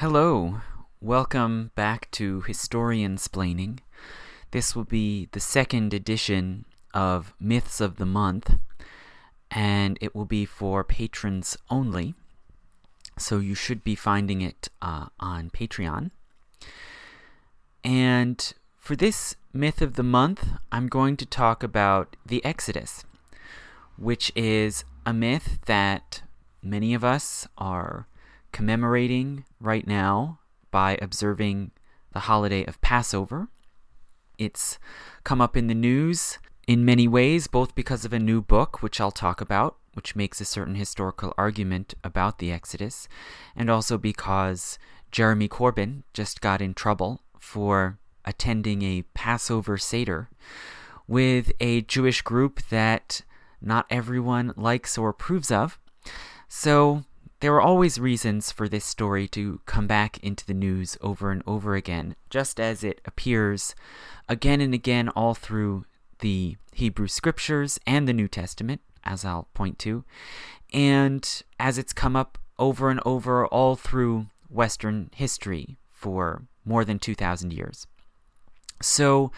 Hello, welcome back to Historiansplaining. This will be the second edition of Myths of the Month, and it will be for patrons only. So you should be finding it uh, on Patreon. And for this Myth of the Month, I'm going to talk about the Exodus, which is a myth that many of us are commemorating right now by observing the holiday of Passover. It's come up in the news in many ways, both because of a new book, which I'll talk about, which makes a certain historical argument about the Exodus, and also because Jeremy Corbyn just got in trouble for attending a Passover Seder with a Jewish group that not everyone likes or approves of. So there are always reasons for this story to come back into the news over and over again, just as it appears again and again all through the Hebrew scriptures and the New Testament, as I'll point to, and as it's come up over and over all through Western history for more than 2,000 years. So,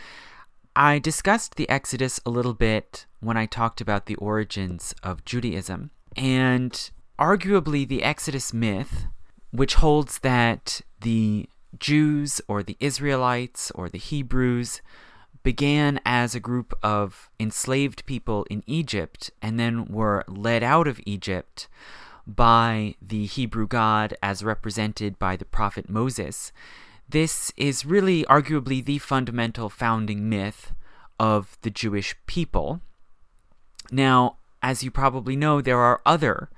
I discussed the Exodus a little bit when I talked about the origins of Judaism, and arguably the Exodus myth, which holds that the Jews or the Israelites or the Hebrews began as a group of enslaved people in Egypt and then were led out of Egypt by the Hebrew God as represented by the prophet Moses. This is really arguably the fundamental founding myth of the Jewish people. Now, as you probably know, there are other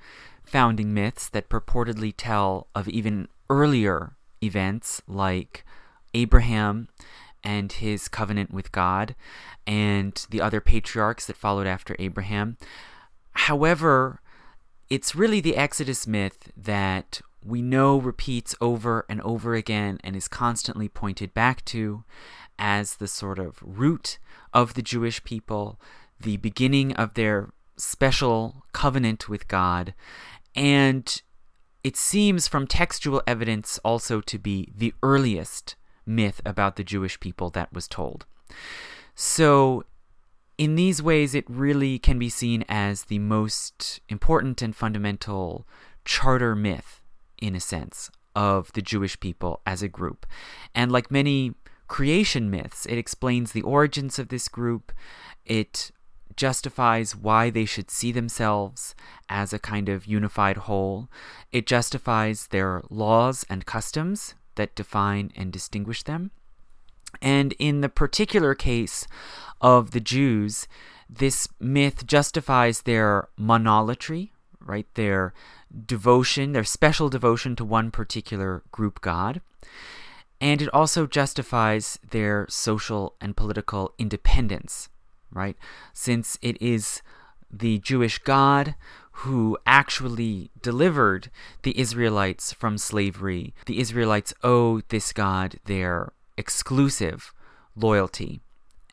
founding myths that purportedly tell of even earlier events like Abraham and his covenant with God and the other patriarchs that followed after Abraham. However, it's really the Exodus myth that we know repeats over and over again and is constantly pointed back to as the sort of root of the Jewish people, the beginning of their special covenant with God, and it seems from textual evidence also to be the earliest myth about the Jewish people that was told. So, in these ways, it really can be seen as the most important and fundamental charter myth, in a sense, of the Jewish people as a group. And like many creation myths, it explains the origins of this group. It justifies why they should see themselves as a kind of unified whole. It justifies their laws and customs that define and distinguish them. And in the particular case of the Jews, this myth justifies their monolatry, right? Their devotion, their special devotion to one particular group god. And it also justifies their social and political independence right? Since it is the Jewish God who actually delivered the Israelites from slavery, the Israelites owe this God their exclusive loyalty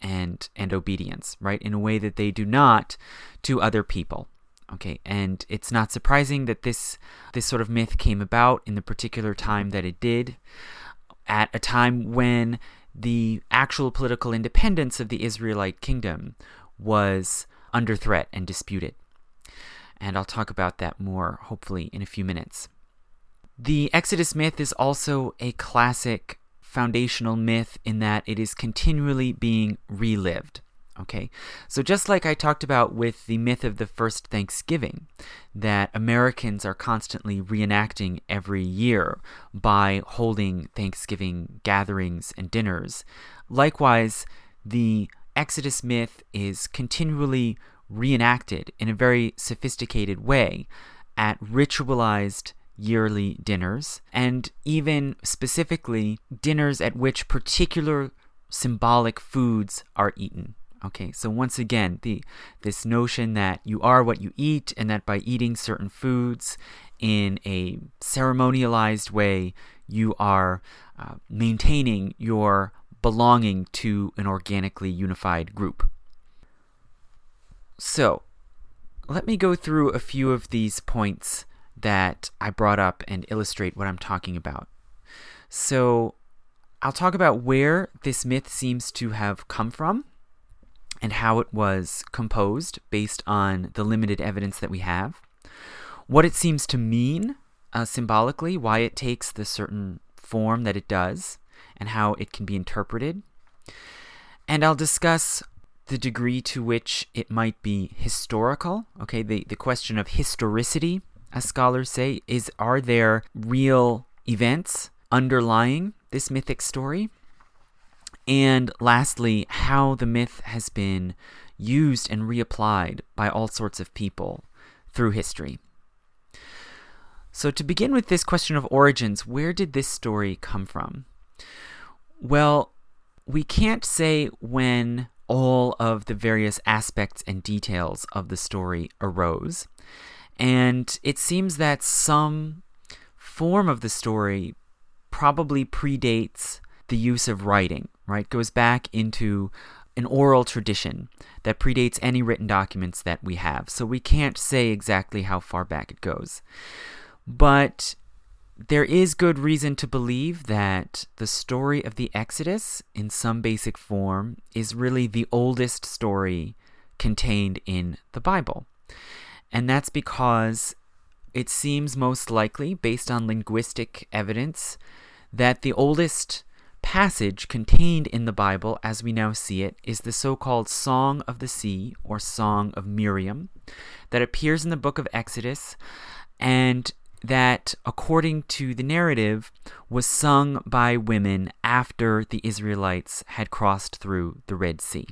and and obedience, right? In a way that they do not to other people. Okay, and it's not surprising that this this sort of myth came about in the particular time that it did, at a time when the actual political independence of the Israelite kingdom was under threat and disputed. And I'll talk about that more, hopefully, in a few minutes. The Exodus myth is also a classic foundational myth in that it is continually being relived. Okay, so just like I talked about with the myth of the first Thanksgiving, that Americans are constantly reenacting every year by holding Thanksgiving gatherings and dinners, likewise, the Exodus myth is continually reenacted in a very sophisticated way at ritualized yearly dinners, and even specifically dinners at which particular symbolic foods are eaten. Okay, so once again, the this notion that you are what you eat, and that by eating certain foods in a ceremonialized way, you are uh, maintaining your belonging to an organically unified group. So, let me go through a few of these points that I brought up and illustrate what I'm talking about. So I'll talk about where this myth seems to have come from and how it was composed based on the limited evidence that we have, what it seems to mean uh, symbolically, why it takes the certain form that it does, and how it can be interpreted. And I'll discuss the degree to which it might be historical. Okay, the, the question of historicity, as scholars say, is are there real events underlying this mythic story? And lastly, how the myth has been used and reapplied by all sorts of people through history. So, to begin with this question of origins, where did this story come from? Well, we can't say when all of the various aspects and details of the story arose. And it seems that some form of the story probably predates the use of writing, right? Goes back into an oral tradition that predates any written documents that we have. So we can't say exactly how far back it goes. But there is good reason to believe that the story of the Exodus, in some basic form, is really the oldest story contained in the Bible. And that's because it seems most likely, based on linguistic evidence, that the oldest passage contained in the Bible, as we now see it, is the so called Song of the Sea or Song of Miriam that appears in the book of Exodus and that, according to the narrative, was sung by women after the Israelites had crossed through the Red Sea.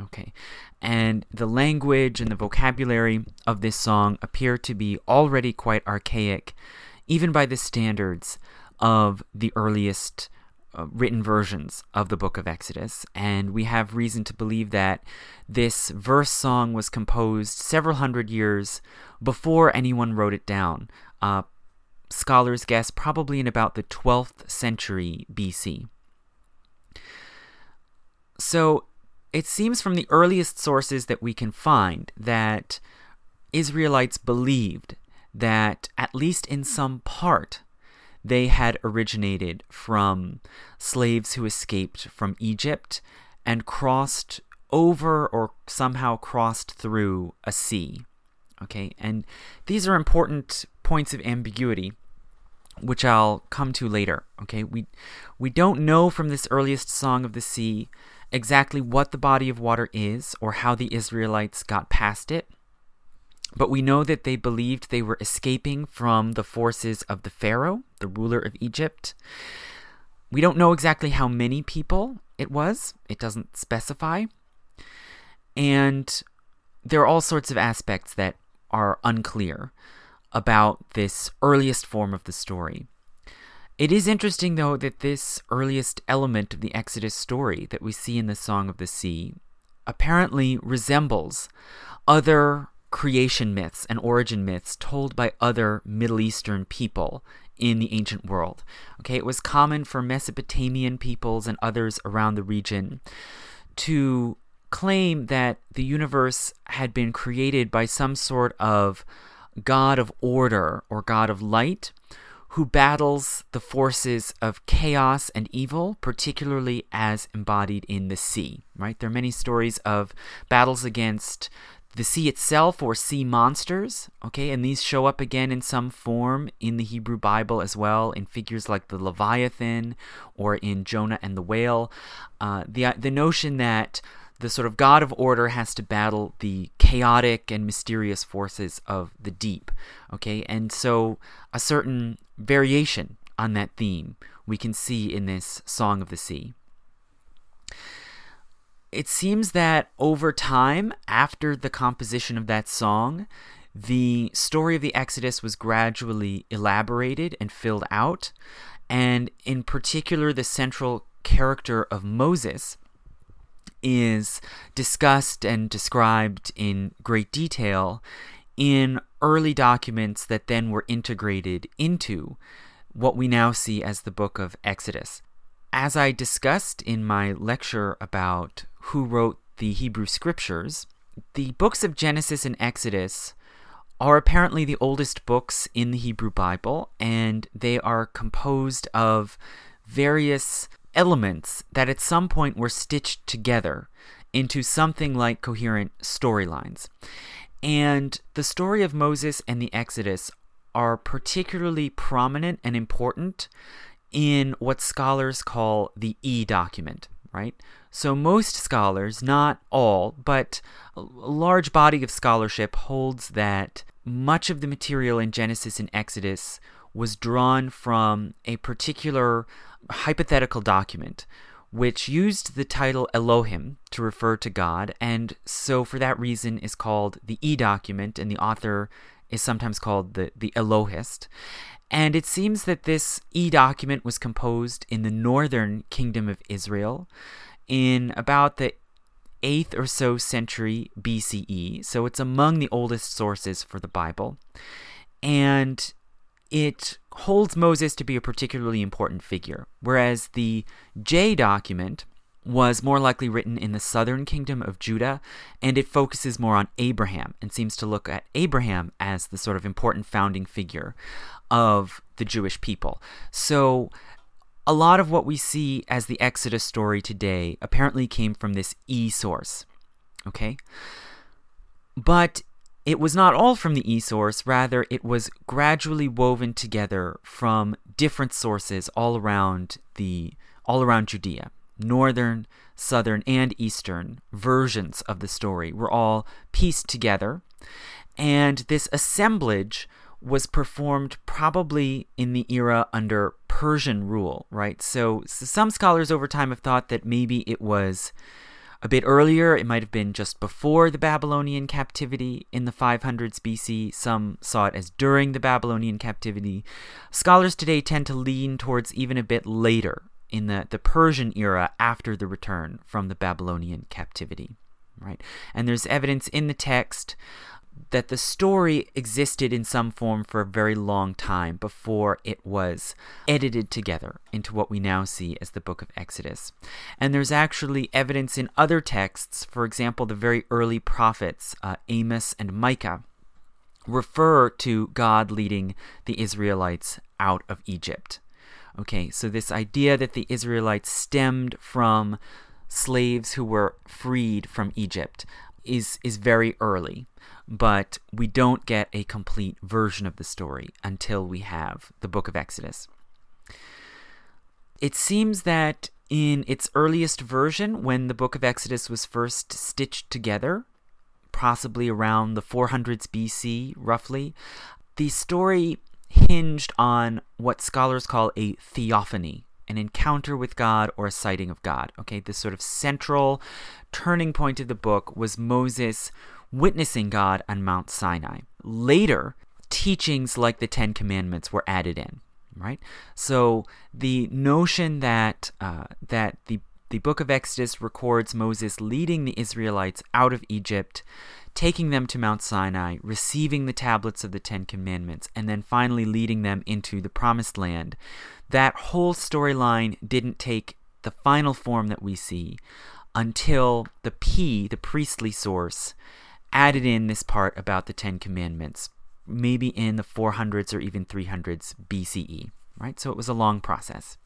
Okay, and the language and the vocabulary of this song appear to be already quite archaic, even by the standards of the earliest uh, written versions of the book of Exodus, and we have reason to believe that this verse song was composed several hundred years before anyone wrote it down. Uh, scholars guess probably in about the 12th century BC. So it seems from the earliest sources that we can find that Israelites believed that, at least in some part, they had originated from slaves who escaped from Egypt and crossed over or somehow crossed through a sea. Okay, and these are important points of ambiguity which I'll come to later. Okay, we we don't know from this earliest song of the sea exactly what the body of water is or how the Israelites got past it. But we know that they believed they were escaping from the forces of the Pharaoh, the ruler of Egypt. We don't know exactly how many people it was, it doesn't specify. And there are all sorts of aspects that are unclear about this earliest form of the story. It is interesting, though, that this earliest element of the Exodus story that we see in the Song of the Sea apparently resembles other creation myths and origin myths told by other Middle Eastern people in the ancient world. Okay, it was common for Mesopotamian peoples and others around the region to claim that the universe had been created by some sort of god of order or god of light who battles the forces of chaos and evil, particularly as embodied in the sea, right? There are many stories of battles against the sea itself or sea monsters, okay, and these show up again in some form in the Hebrew Bible as well, in figures like the Leviathan or in Jonah and the whale. Uh, the, the notion that the sort of god of order has to battle the chaotic and mysterious forces of the deep, okay, and so a certain variation on that theme we can see in this Song of the Sea it seems that over time, after the composition of that song, the story of the Exodus was gradually elaborated and filled out. And in particular, the central character of Moses is discussed and described in great detail in early documents that then were integrated into what we now see as the book of Exodus. As I discussed in my lecture about who wrote the Hebrew scriptures, the books of Genesis and Exodus are apparently the oldest books in the Hebrew Bible, and they are composed of various elements that at some point were stitched together into something like coherent storylines. And the story of Moses and the Exodus are particularly prominent and important in what scholars call the E document, right? So, most scholars, not all, but a large body of scholarship holds that much of the material in Genesis and Exodus was drawn from a particular hypothetical document which used the title Elohim to refer to God, and so for that reason is called the E document, and the author is sometimes called the, the Elohist. And it seems that this E document was composed in the northern kingdom of Israel in about the 8th or so century BCE. So it's among the oldest sources for the Bible. And it holds Moses to be a particularly important figure, whereas the J document was more likely written in the southern kingdom of Judah, and it focuses more on Abraham and seems to look at Abraham as the sort of important founding figure of the Jewish people. So, a lot of what we see as the Exodus story today apparently came from this E source. Okay? But it was not all from the e source, rather, it was gradually woven together from different sources all around the all around Judea. Northern, southern, and eastern versions of the story were all pieced together, and this assemblage was performed probably in the era under Persian rule, right? So, so some scholars over time have thought that maybe it was a bit earlier. It might have been just before the Babylonian captivity in the 500s BC. Some saw it as during the Babylonian captivity. Scholars today tend to lean towards even a bit later in the, the Persian era after the return from the Babylonian captivity. Right? And there's evidence in the text that the story existed in some form for a very long time before it was edited together into what we now see as the book of Exodus. And there's actually evidence in other texts, for example, the very early prophets, uh, Amos and Micah, refer to God leading the Israelites out of Egypt. Okay, so this idea that the Israelites stemmed from slaves who were freed from Egypt is is very early but we don't get a complete version of the story until we have the book of Exodus. It seems that in its earliest version, when the book of Exodus was first stitched together, possibly around the 400s BC, roughly, the story hinged on what scholars call a theophany, an encounter with God or a sighting of God. Okay, this sort of central turning point of the book was Moses witnessing God on Mount Sinai. Later, teachings like the Ten Commandments were added in. Right, so the notion that uh, that the the book of Exodus records Moses leading the Israelites out of Egypt, taking them to Mount Sinai, receiving the tablets of the Ten Commandments, and then finally leading them into the Promised Land. That whole storyline didn't take the final form that we see until the P, the priestly source, added in this part about the Ten Commandments, maybe in the 400s or even 300s BCE, right? So it was a long process.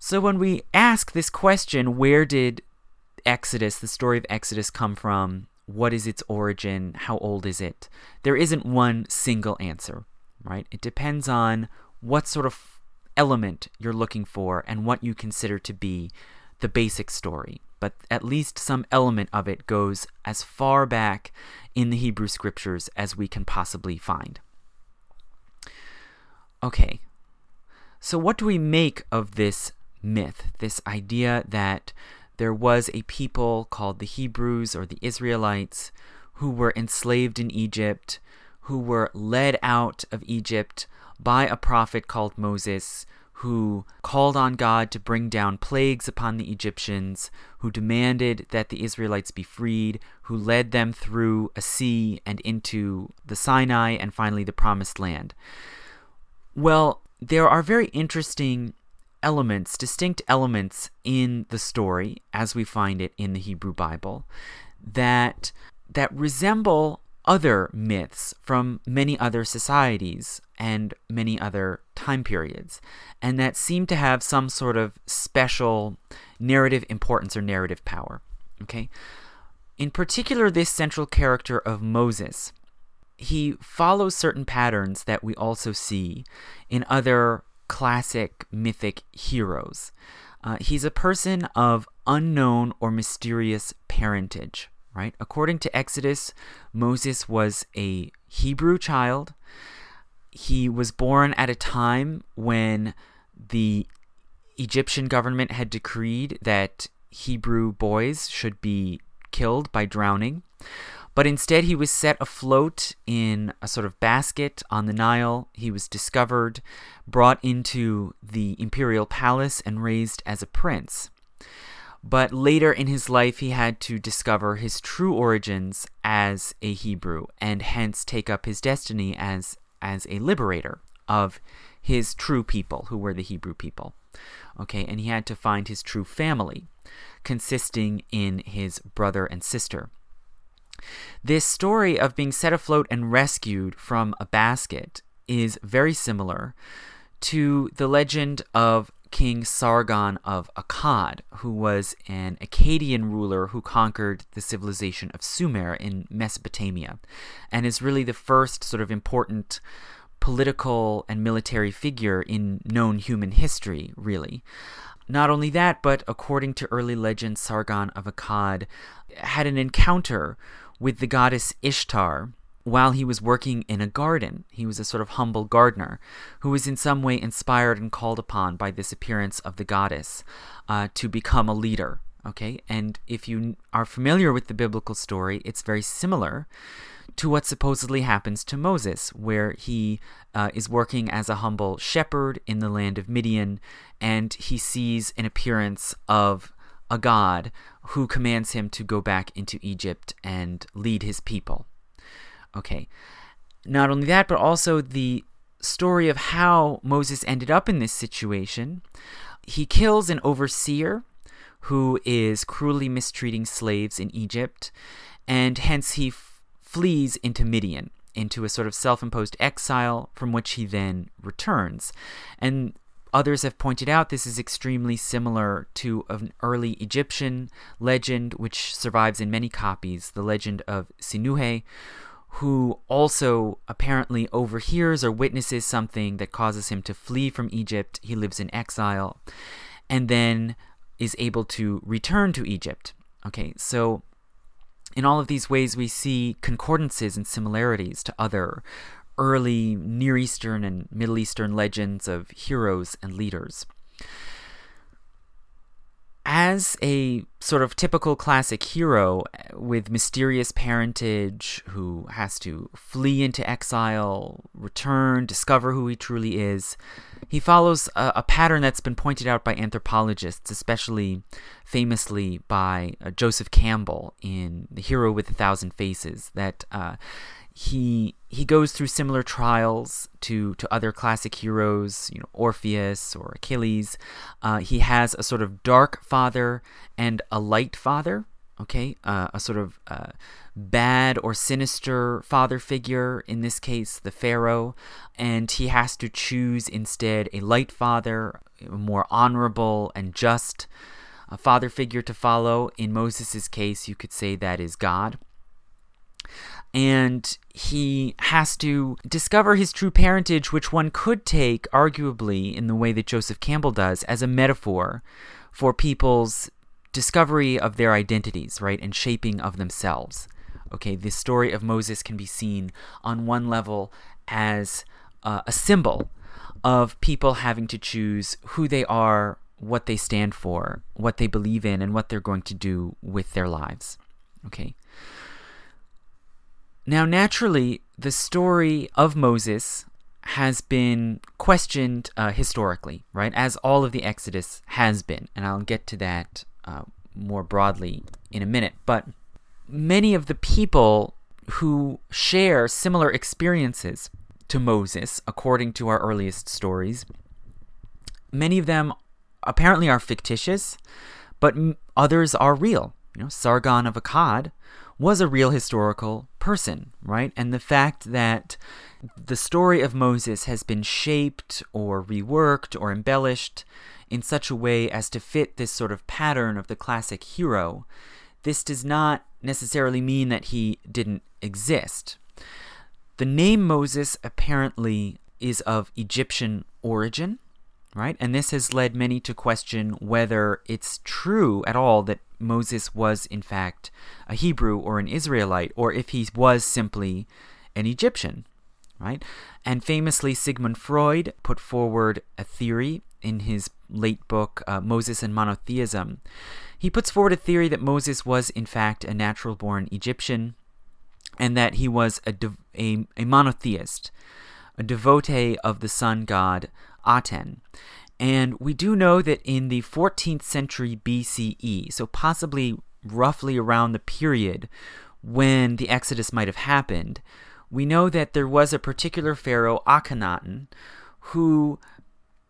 So when we ask this question, where did Exodus, the story of Exodus, come from? What is its origin? How old is it? There isn't one single answer, right? It depends on what sort of element you're looking for and what you consider to be the basic story but at least some element of it goes as far back in the Hebrew scriptures as we can possibly find. Okay, so what do we make of this myth, this idea that there was a people called the Hebrews or the Israelites who were enslaved in Egypt, who were led out of Egypt by a prophet called Moses, who called on God to bring down plagues upon the Egyptians, who demanded that the Israelites be freed, who led them through a sea and into the Sinai and finally the Promised Land. Well, there are very interesting elements, distinct elements in the story as we find it in the Hebrew Bible that that resemble other myths from many other societies and many other time periods, and that seem to have some sort of special narrative importance or narrative power. Okay? In particular, this central character of Moses, he follows certain patterns that we also see in other classic mythic heroes. Uh, he's a person of unknown or mysterious parentage, right? According to Exodus, Moses was a Hebrew child. He was born at a time when the Egyptian government had decreed that Hebrew boys should be killed by drowning. But instead, he was set afloat in a sort of basket on the Nile. He was discovered, brought into the imperial palace, and raised as a prince. But later in his life, he had to discover his true origins as a Hebrew, and hence take up his destiny as, as a liberator of his true people, who were the Hebrew people. Okay, and he had to find his true family, consisting in his brother and sister. This story of being set afloat and rescued from a basket is very similar to the legend of King Sargon of Akkad, who was an Akkadian ruler who conquered the civilization of Sumer in Mesopotamia, and is really the first sort of important political and military figure in known human history, really. Not only that, but according to early legend, Sargon of Akkad had an encounter with the goddess Ishtar while he was working in a garden. He was a sort of humble gardener who was in some way inspired and called upon by this appearance of the goddess uh, to become a leader. Okay, and if you are familiar with the biblical story, it's very similar to what supposedly happens to Moses, where he uh, is working as a humble shepherd in the land of Midian, and he sees an appearance of a god who commands him to go back into Egypt and lead his people. Okay. Not only that, but also the story of how Moses ended up in this situation. He kills an overseer who is cruelly mistreating slaves in Egypt, and hence he f- flees into Midian, into a sort of self imposed exile from which he then returns. And Others have pointed out this is extremely similar to an early Egyptian legend, which survives in many copies, the legend of Sinuhe, who also apparently overhears or witnesses something that causes him to flee from Egypt. He lives in exile and then is able to return to Egypt. Okay, so in all of these ways, we see concordances and similarities to other early Near Eastern and Middle Eastern legends of heroes and leaders. As a sort of typical classic hero with mysterious parentage who has to flee into exile, return, discover who he truly is, he follows a, a pattern that's been pointed out by anthropologists, especially famously by uh, Joseph Campbell in The Hero with a Thousand Faces, that uh, he he goes through similar trials to to other classic heroes, you know, Orpheus or Achilles. Uh, he has a sort of dark father and a light father. Okay, uh, a sort of uh, bad or sinister father figure. In this case, the pharaoh, and he has to choose instead a light father, a more honorable and just uh, father figure to follow. In Moses' case, you could say that is God and he has to discover his true parentage, which one could take, arguably, in the way that Joseph Campbell does, as a metaphor for people's discovery of their identities, right, and shaping of themselves. Okay, the story of Moses can be seen on one level as uh, a symbol of people having to choose who they are, what they stand for, what they believe in, and what they're going to do with their lives. Okay. Now, naturally, the story of Moses has been questioned uh, historically, right? As all of the Exodus has been. And I'll get to that uh, more broadly in a minute. But many of the people who share similar experiences to Moses, according to our earliest stories, many of them apparently are fictitious, but others are real. You know, Sargon of Akkad was a real historical person, right? And the fact that the story of Moses has been shaped or reworked or embellished in such a way as to fit this sort of pattern of the classic hero, this does not necessarily mean that he didn't exist. The name Moses apparently is of Egyptian origin, right? And this has led many to question whether it's true at all that Moses was, in fact, a Hebrew or an Israelite, or if he was simply an Egyptian, right? And famously, Sigmund Freud put forward a theory in his late book, uh, Moses and Monotheism. He puts forward a theory that Moses was, in fact, a natural born Egyptian and that he was a, a, a monotheist, a devotee of the sun god Aten. And we do know that in the 14th century BCE, so possibly roughly around the period when the Exodus might have happened, we know that there was a particular pharaoh, Akhenaten, who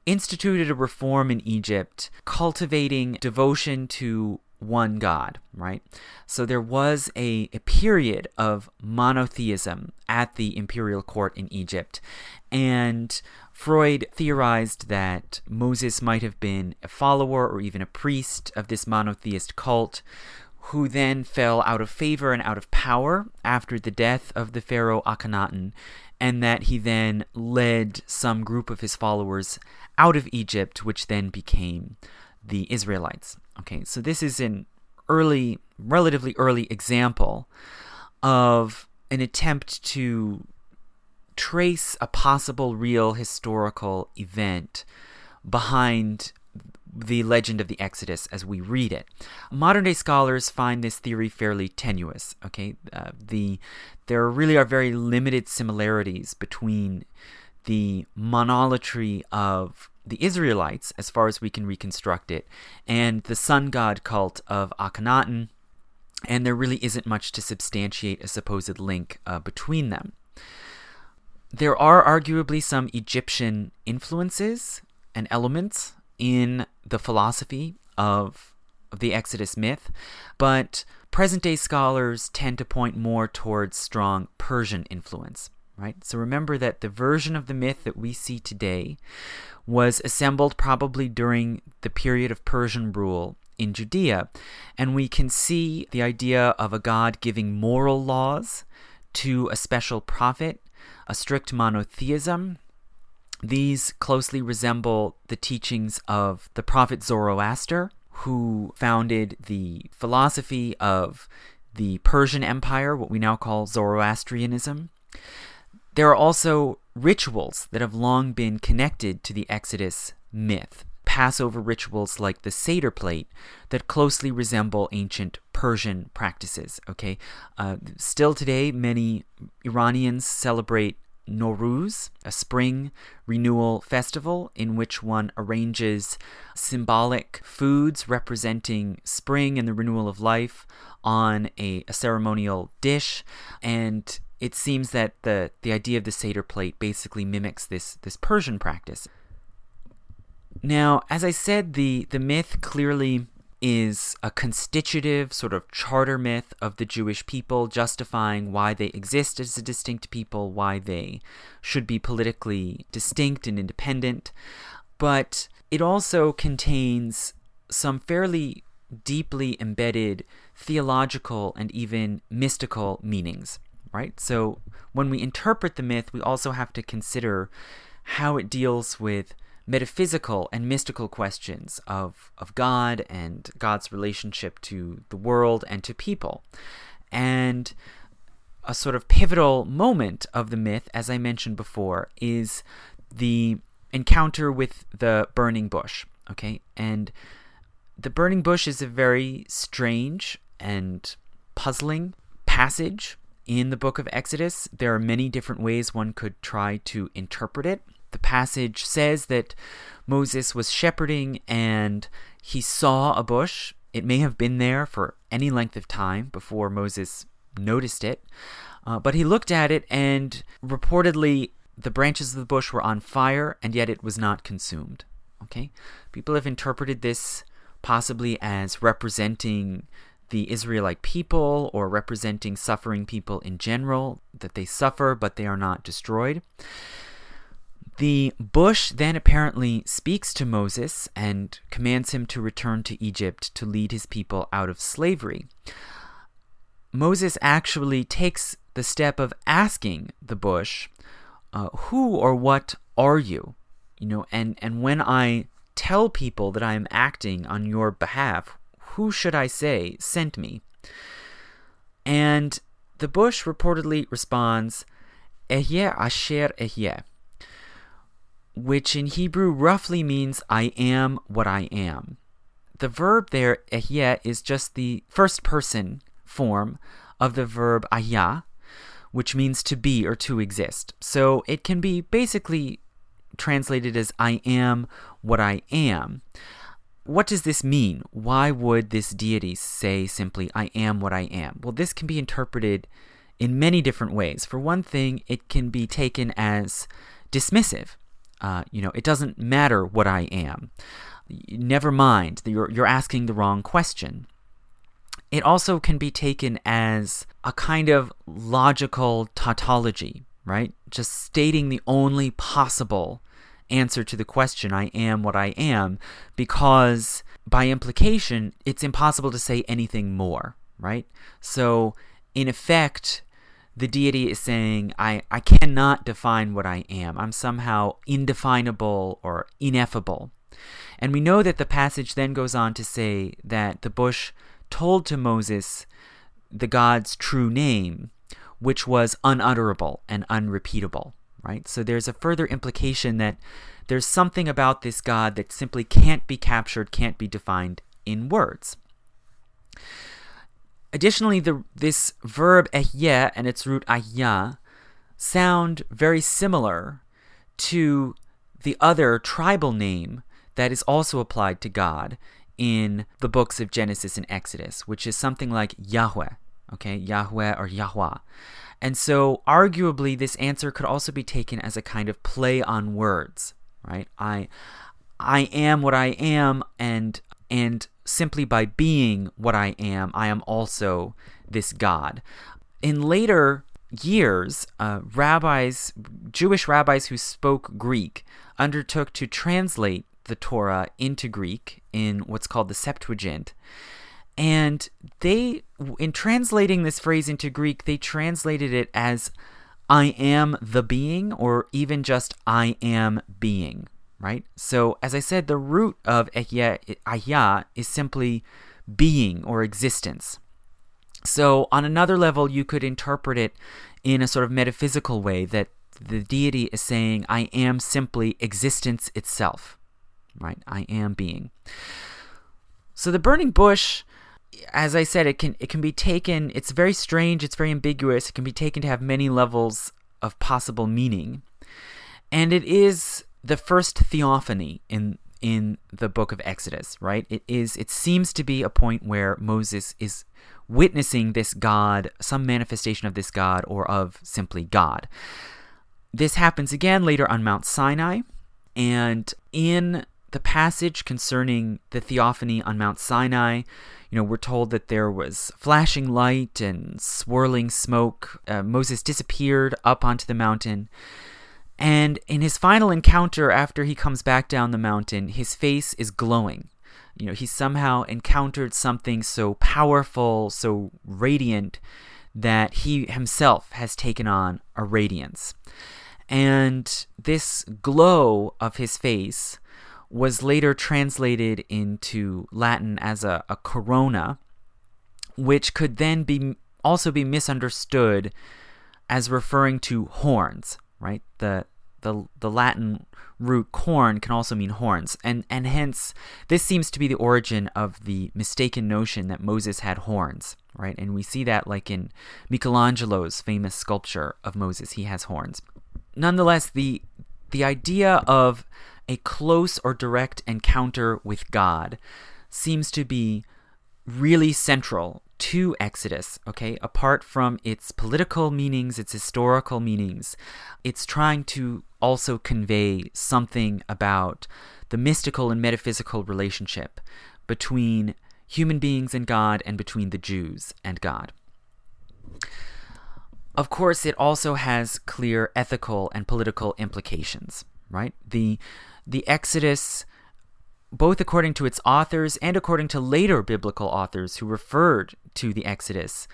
instituted a reform in Egypt, cultivating devotion to one God, right? So there was a, a period of monotheism at the imperial court in Egypt. And Freud theorized that Moses might have been a follower or even a priest of this monotheist cult who then fell out of favor and out of power after the death of the pharaoh Akhenaten, and that he then led some group of his followers out of Egypt, which then became the Israelites. Okay, so this is an early, relatively early example of an attempt to trace a possible real historical event behind the legend of the Exodus as we read it. Modern day scholars find this theory fairly tenuous. Okay, uh, the there really are very limited similarities between the monolatry of the Israelites, as far as we can reconstruct it, and the sun god cult of Akhenaten, and there really isn't much to substantiate a supposed link uh, between them. There are arguably some Egyptian influences and elements in the philosophy of, the Exodus myth, but present day scholars tend to point more towards strong Persian influence. Right? So remember that the version of the myth that we see today was assembled probably during the period of Persian rule in Judea. And we can see the idea of a God giving moral laws to a special prophet a strict monotheism. These closely resemble the teachings of the prophet Zoroaster, who founded the philosophy of the Persian Empire, what we now call Zoroastrianism. There are also rituals that have long been connected to the Exodus myth. Passover rituals like the Seder plate that closely resemble ancient Persian practices. Okay, uh, still today, many Iranians celebrate Nowruz, a spring renewal festival in which one arranges symbolic foods representing spring and the renewal of life on a, a ceremonial dish. And it seems that the, the idea of the Seder plate basically mimics this, this Persian practice. Now, as I said, the, the myth clearly is a constitutive sort of charter myth of the Jewish people, justifying why they exist as a distinct people, why they should be politically distinct and independent. But it also contains some fairly deeply embedded theological and even mystical meanings, right? So when we interpret the myth, we also have to consider how it deals with metaphysical and mystical questions of, of God and God's relationship to the world and to people. And a sort of pivotal moment of the myth, as I mentioned before, is the encounter with the burning bush. Okay, and the burning bush is a very strange and puzzling passage in the book of Exodus. There are many different ways one could try to interpret it. The passage says that Moses was shepherding and he saw a bush. It may have been there for any length of time before Moses noticed it, uh, but he looked at it and reportedly the branches of the bush were on fire and yet it was not consumed. Okay? People have interpreted this possibly as representing the Israelite people or representing suffering people in general, that they suffer but they are not destroyed. The bush then apparently speaks to Moses and commands him to return to Egypt to lead his people out of slavery. Moses actually takes the step of asking the bush, uh, Who or what are you? You know, and, and when I tell people that I am acting on your behalf, who should I say sent me? And the bush reportedly responds, Ehyeh asher ehyeh, which in Hebrew roughly means I am what I am. The verb there, ehyeh, is just the first person form of the verb ayah, which means to be or to exist. So it can be basically translated as I am what I am. What does this mean? Why would this deity say simply, I am what I am? Well, this can be interpreted in many different ways. For one thing, it can be taken as dismissive. Uh, you know, it doesn't matter what I am. Never mind, you're, you're asking the wrong question. It also can be taken as a kind of logical tautology, right? Just stating the only possible answer to the question, I am what I am, because by implication, it's impossible to say anything more, right? So, in effect, the deity is saying, I, I cannot define what I am. I'm somehow indefinable or ineffable. And we know that the passage then goes on to say that the bush told to Moses the God's true name, which was unutterable and unrepeatable, right? So there's a further implication that there's something about this God that simply can't be captured, can't be defined in words. Additionally, the, this verb ehyeh and its root ayah sound very similar to the other tribal name that is also applied to God in the books of Genesis and Exodus, which is something like Yahweh, okay, Yahweh or Yahweh. And so, arguably, this answer could also be taken as a kind of play on words, right? I, I am what I am, and and simply by being what I am, I am also this God. In later years, uh, rabbis, Jewish rabbis who spoke Greek, undertook to translate the Torah into Greek in what's called the Septuagint. And they, in translating this phrase into Greek, they translated it as I am the being, or even just I am being, right? So, as I said, the root of ayah is simply being or existence. So, on another level, you could interpret it in a sort of metaphysical way that the deity is saying, I am simply existence itself right? I am being. So the burning bush, as I said, it can it can be taken. It's very strange. It's very ambiguous. It can be taken to have many levels of possible meaning, and it is the first theophany in in the book of Exodus. Right? It is. It seems to be a point where Moses is witnessing this God, some manifestation of this God, or of simply God. This happens again later on Mount Sinai, and in the passage concerning the theophany on Mount Sinai, you know, we're told that there was flashing light and swirling smoke. Uh, Moses disappeared up onto the mountain. And in his final encounter, after he comes back down the mountain, his face is glowing. You know, he somehow encountered something so powerful, so radiant, that he himself has taken on a radiance. And this glow of his face was later translated into Latin as a, a corona, which could then be also be misunderstood as referring to horns, right? The the the Latin root corn can also mean horns, and and hence this seems to be the origin of the mistaken notion that Moses had horns, right? And we see that like in Michelangelo's famous sculpture of Moses, he has horns. Nonetheless, the the idea of a close or direct encounter with God seems to be really central to Exodus, okay? Apart from its political meanings, its historical meanings, it's trying to also convey something about the mystical and metaphysical relationship between human beings and God and between the Jews and God. Of course, it also has clear ethical and political implications, right? The the Exodus both according to its authors and according to later biblical authors who referred to the Exodus,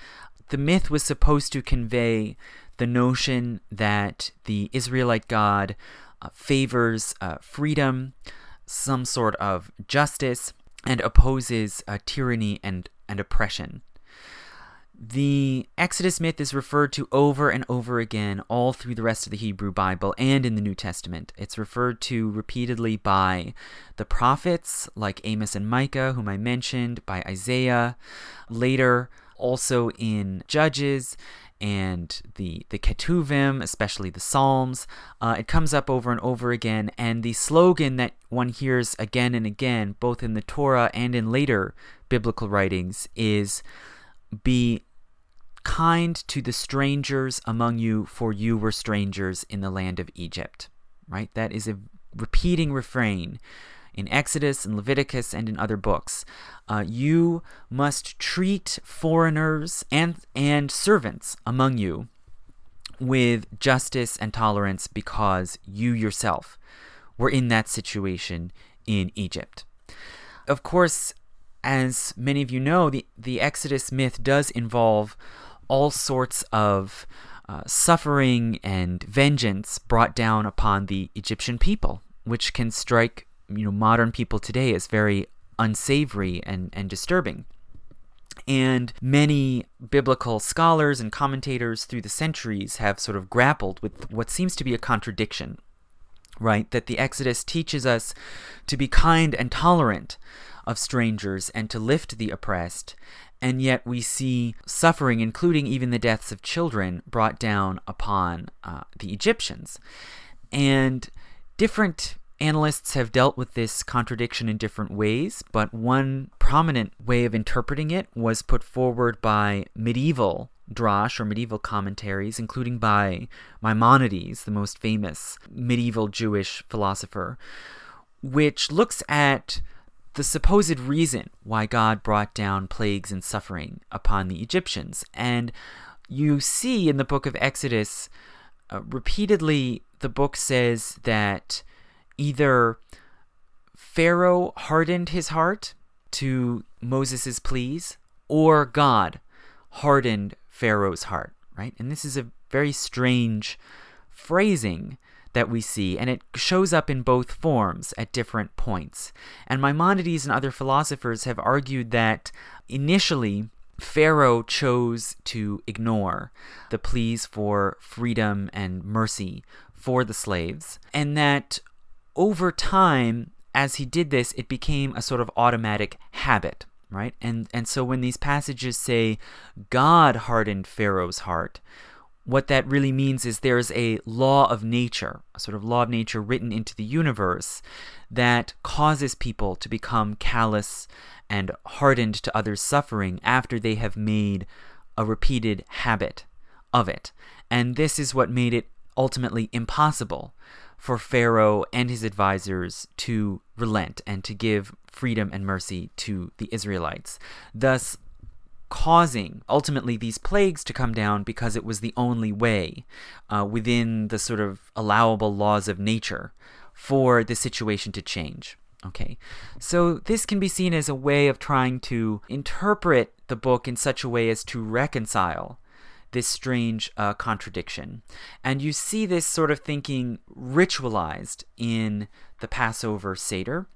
the myth was supposed to convey the notion that the Israelite God uh, favors uh, freedom, some sort of justice, and opposes uh, tyranny and, and oppression. The Exodus myth is referred to over and over again all through the rest of the Hebrew Bible and in the New Testament. It's referred to repeatedly by the prophets like Amos and Micah, whom I mentioned, by Isaiah, later also in Judges and the the Ketuvim, especially the Psalms. Uh, it comes up over and over again, and the slogan that one hears again and again, both in the Torah and in later biblical writings, is "Be kind to the strangers among you, for you were strangers in the land of Egypt. Right? That is a repeating refrain in Exodus and Leviticus and in other books. Uh, you must treat foreigners and, and servants among you with justice and tolerance because you yourself were in that situation in Egypt. Of course, as many of you know, the, the Exodus myth does involve all sorts of uh, suffering and vengeance brought down upon the Egyptian people, which can strike you know modern people today as very unsavory and, and disturbing. And many biblical scholars and commentators through the centuries have sort of grappled with what seems to be a contradiction, right? That the Exodus teaches us to be kind and tolerant of strangers and to lift the oppressed, and yet we see suffering, including even the deaths of children, brought down upon uh, the Egyptians. And different analysts have dealt with this contradiction in different ways, but one prominent way of interpreting it was put forward by medieval drash or medieval commentaries, including by Maimonides, the most famous medieval Jewish philosopher, which looks at the supposed reason why God brought down plagues and suffering upon the Egyptians. And you see in the book of Exodus, uh, repeatedly, the book says that either Pharaoh hardened his heart to Moses' pleas, or God hardened Pharaoh's heart, right? And this is a very strange phrasing that we see, and it shows up in both forms at different points. And Maimonides and other philosophers have argued that initially Pharaoh chose to ignore the pleas for freedom and mercy for the slaves, and that over time, as he did this, it became a sort of automatic habit, right? And and so when these passages say God hardened Pharaoh's heart, what that really means is there's a law of nature, a sort of law of nature written into the universe that causes people to become callous and hardened to others' suffering after they have made a repeated habit of it. And this is what made it ultimately impossible for Pharaoh and his advisors to relent and to give freedom and mercy to the Israelites. Thus, causing ultimately these plagues to come down because it was the only way uh, within the sort of allowable laws of nature for the situation to change. Okay, so this can be seen as a way of trying to interpret the book in such a way as to reconcile this strange uh, contradiction. And you see this sort of thinking ritualized in the Passover Seder,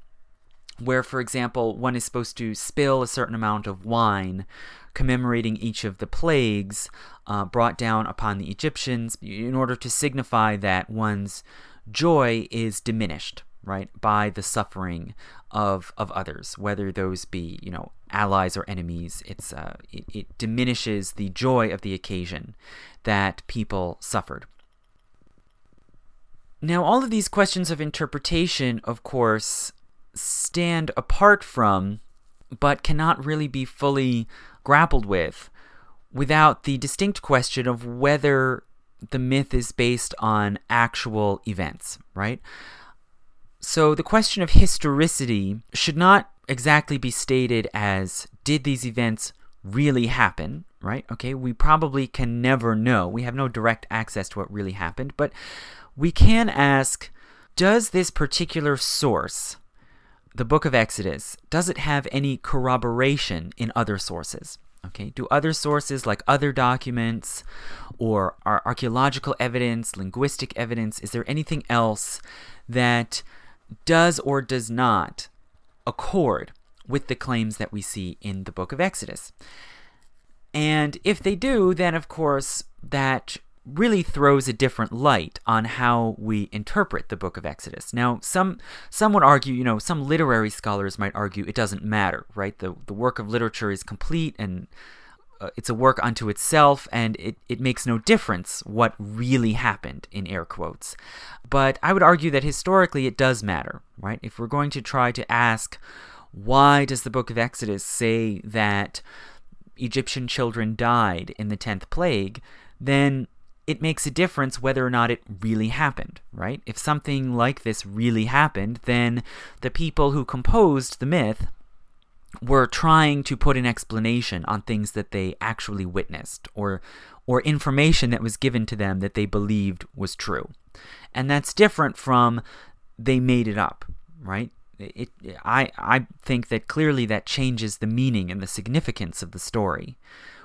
where, for example, one is supposed to spill a certain amount of wine commemorating each of the plagues uh, brought down upon the Egyptians in order to signify that one's joy is diminished right by the suffering of of others whether those be you know allies or enemies it's uh, it, it diminishes the joy of the occasion that people suffered now all of these questions of interpretation of course stand apart from but cannot really be fully grappled with without the distinct question of whether the myth is based on actual events, right? So the question of historicity should not exactly be stated as did these events really happen, right? Okay, we probably can never know. We have no direct access to what really happened, but we can ask does this particular source, the book of Exodus, does it have any corroboration in other sources? Okay, do other sources like other documents or our archaeological evidence, linguistic evidence, is there anything else that does or does not accord with the claims that we see in the book of Exodus? And if they do, then of course that really throws a different light on how we interpret the book of Exodus. Now, some some would argue, you know, some literary scholars might argue it doesn't matter, right? The the work of literature is complete and Uh, it's a work unto itself and it, it makes no difference what really happened in air quotes. But I would argue that historically it does matter, right? If we're going to try to ask why does the book of Exodus say that Egyptian children died in the 10th plague, then it makes a difference whether or not it really happened, right? If something like this really happened, then the people who composed the myth were trying to put an explanation on things that they actually witnessed or or information that was given to them that they believed was true. And that's different from they made it up, right? It, I, I think that clearly that changes the meaning and the significance of the story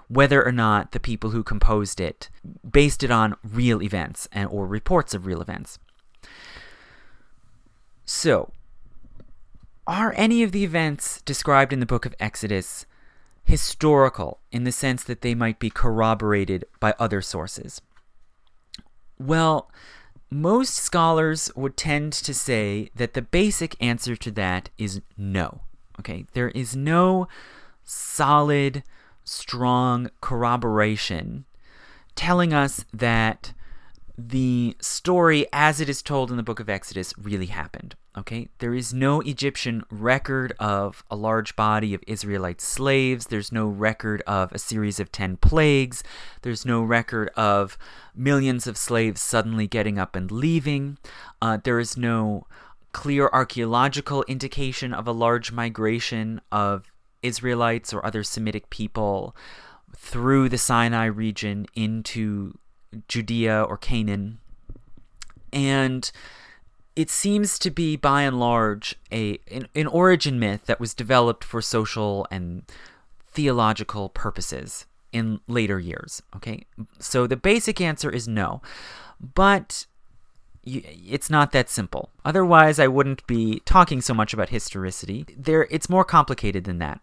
whether or not the people who composed it based it on real events and or reports of real events. So, are any of the events described in the book of Exodus historical in the sense that they might be corroborated by other sources? Well, most scholars would tend to say that the basic answer to that is no. Okay, there is no solid strong corroboration telling us that the story as it is told in the book of Exodus really happened. Okay? There is no Egyptian record of a large body of Israelite slaves. There's no record of a series of 10 plagues. There's no record of millions of slaves suddenly getting up and leaving. Uh, there is no clear archaeological indication of a large migration of Israelites or other Semitic people through the Sinai region into Judea or Canaan. And it seems to be by and large a an, an, origin myth that was developed for social and theological purposes in later years okay? So the basic answer is no. But it's not that simple. Otherwise i wouldn't be talking so much about historicity. There it's more complicated than that.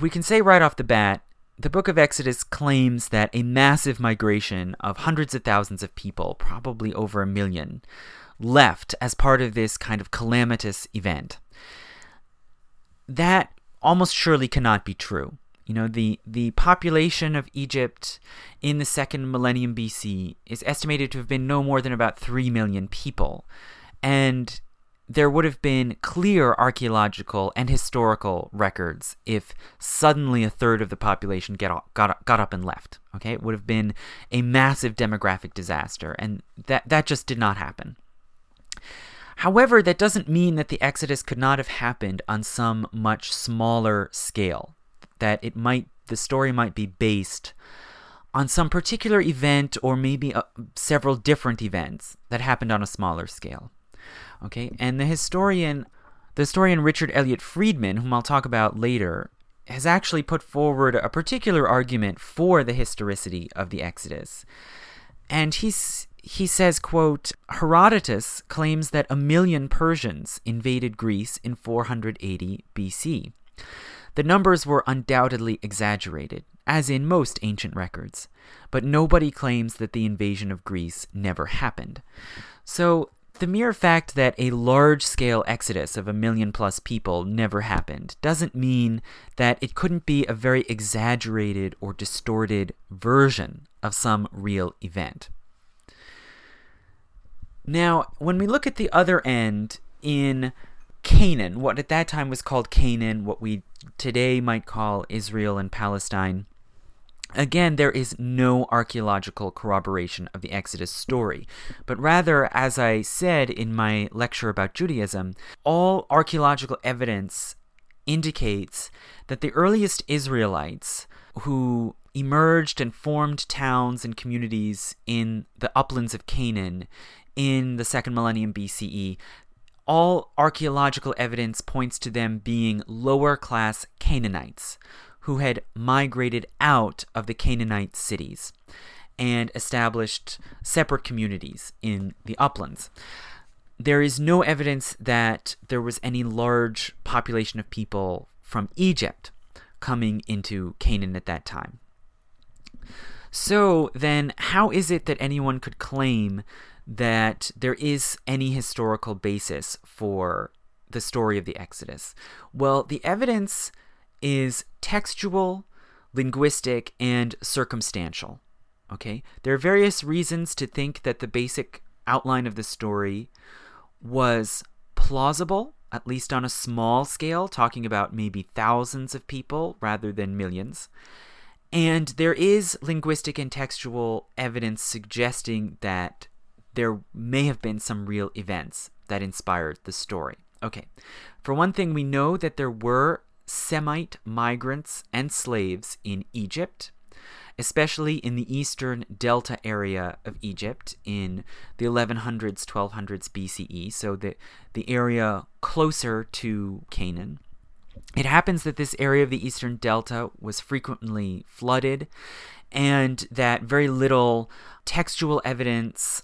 We can say right off the bat the book of Exodus claims that a massive migration of hundreds of thousands of people, probably over a million, left as part of this kind of calamitous event. That almost surely cannot be true. You know, the, the population of Egypt in the second millennium BC is estimated to have been no more than about 3 million people. And there would have been clear archaeological and historical records if suddenly a third of the population get, got, got up and left. Okay, it would have been a massive demographic disaster, and that, that just did not happen. However, that doesn't mean that the Exodus could not have happened on some much smaller scale, that it might the story might be based on some particular event or maybe uh, several different events that happened on a smaller scale. Okay, and the historian, the historian Richard Elliott Friedman, whom I'll talk about later, has actually put forward a particular argument for the historicity of the Exodus. And he's he says, quote, Herodotus claims that a million Persians invaded Greece in 480 BC. The numbers were undoubtedly exaggerated, as in most ancient records, but nobody claims that the invasion of Greece never happened. So the mere fact that a large scale exodus of a million plus people never happened doesn't mean that it couldn't be a very exaggerated or distorted version of some real event. Now, when we look at the other end in Canaan, what at that time was called Canaan, what we today might call Israel and Palestine, Again, there is no archaeological corroboration of the Exodus story, but rather, as I said in my lecture about Judaism, all archaeological evidence indicates that the earliest Israelites who emerged and formed towns and communities in the uplands of Canaan in the second millennium BCE, all archaeological evidence points to them being lower class Canaanites who had migrated out of the Canaanite cities and established separate communities in the uplands. There is no evidence that there was any large population of people from Egypt coming into Canaan at that time. So then, how is it that anyone could claim that there is any historical basis for the story of the Exodus? Well, the evidence is textual, linguistic, and circumstantial. Okay? There are various reasons to think that the basic outline of the story was plausible, at least on a small scale, talking about maybe thousands of people rather than millions. And there is linguistic and textual evidence suggesting that there may have been some real events that inspired the story. Okay, for one thing, we know that there were Semite migrants and slaves in Egypt, especially in the eastern delta area of Egypt in the 1100s, 1200s BCE, so the, the area closer to Canaan. It happens that this area of the eastern delta was frequently flooded and that very little textual evidence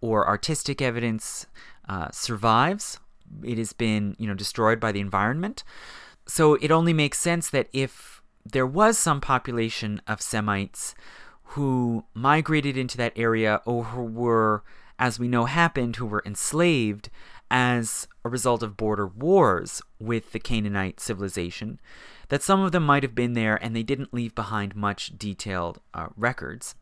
or artistic evidence uh, survives. It has been, you know, destroyed by the environment. So it only makes sense that if there was some population of Semites who migrated into that area or who were, as we know happened, who were enslaved as a result of border wars with the Canaanite civilization, that some of them might have been there and they didn't leave behind much detailed uh, records.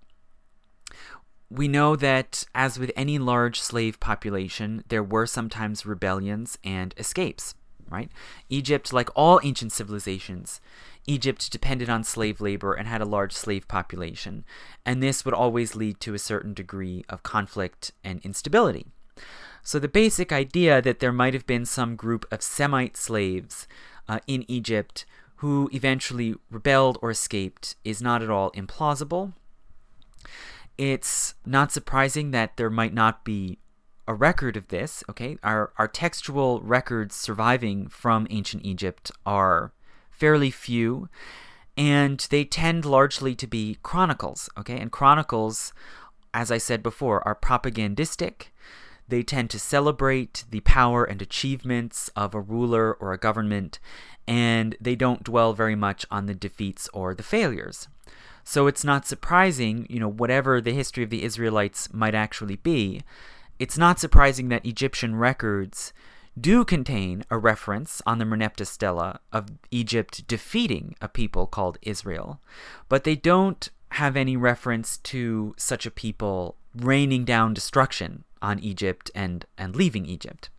We know that, as with any large slave population, there were sometimes rebellions and escapes right? Egypt, like all ancient civilizations, Egypt depended on slave labor and had a large slave population, and this would always lead to a certain degree of conflict and instability. So, the basic idea that there might have been some group of Semite slaves uh, in Egypt who eventually rebelled or escaped is not at all implausible. It's not surprising that there might not be a record of this, okay? Our, our textual records surviving from ancient Egypt are fairly few, and they tend largely to be chronicles, okay? And chronicles, as I said before, are propagandistic. They tend to celebrate the power and achievements of a ruler or a government, and they don't dwell very much on the defeats or the failures. So it's not surprising, you know, whatever the history of the Israelites might actually be, it's not surprising that Egyptian records do contain a reference on the Merneptah stela of Egypt defeating a people called Israel, but they don't have any reference to such a people raining down destruction on Egypt and, and leaving Egypt.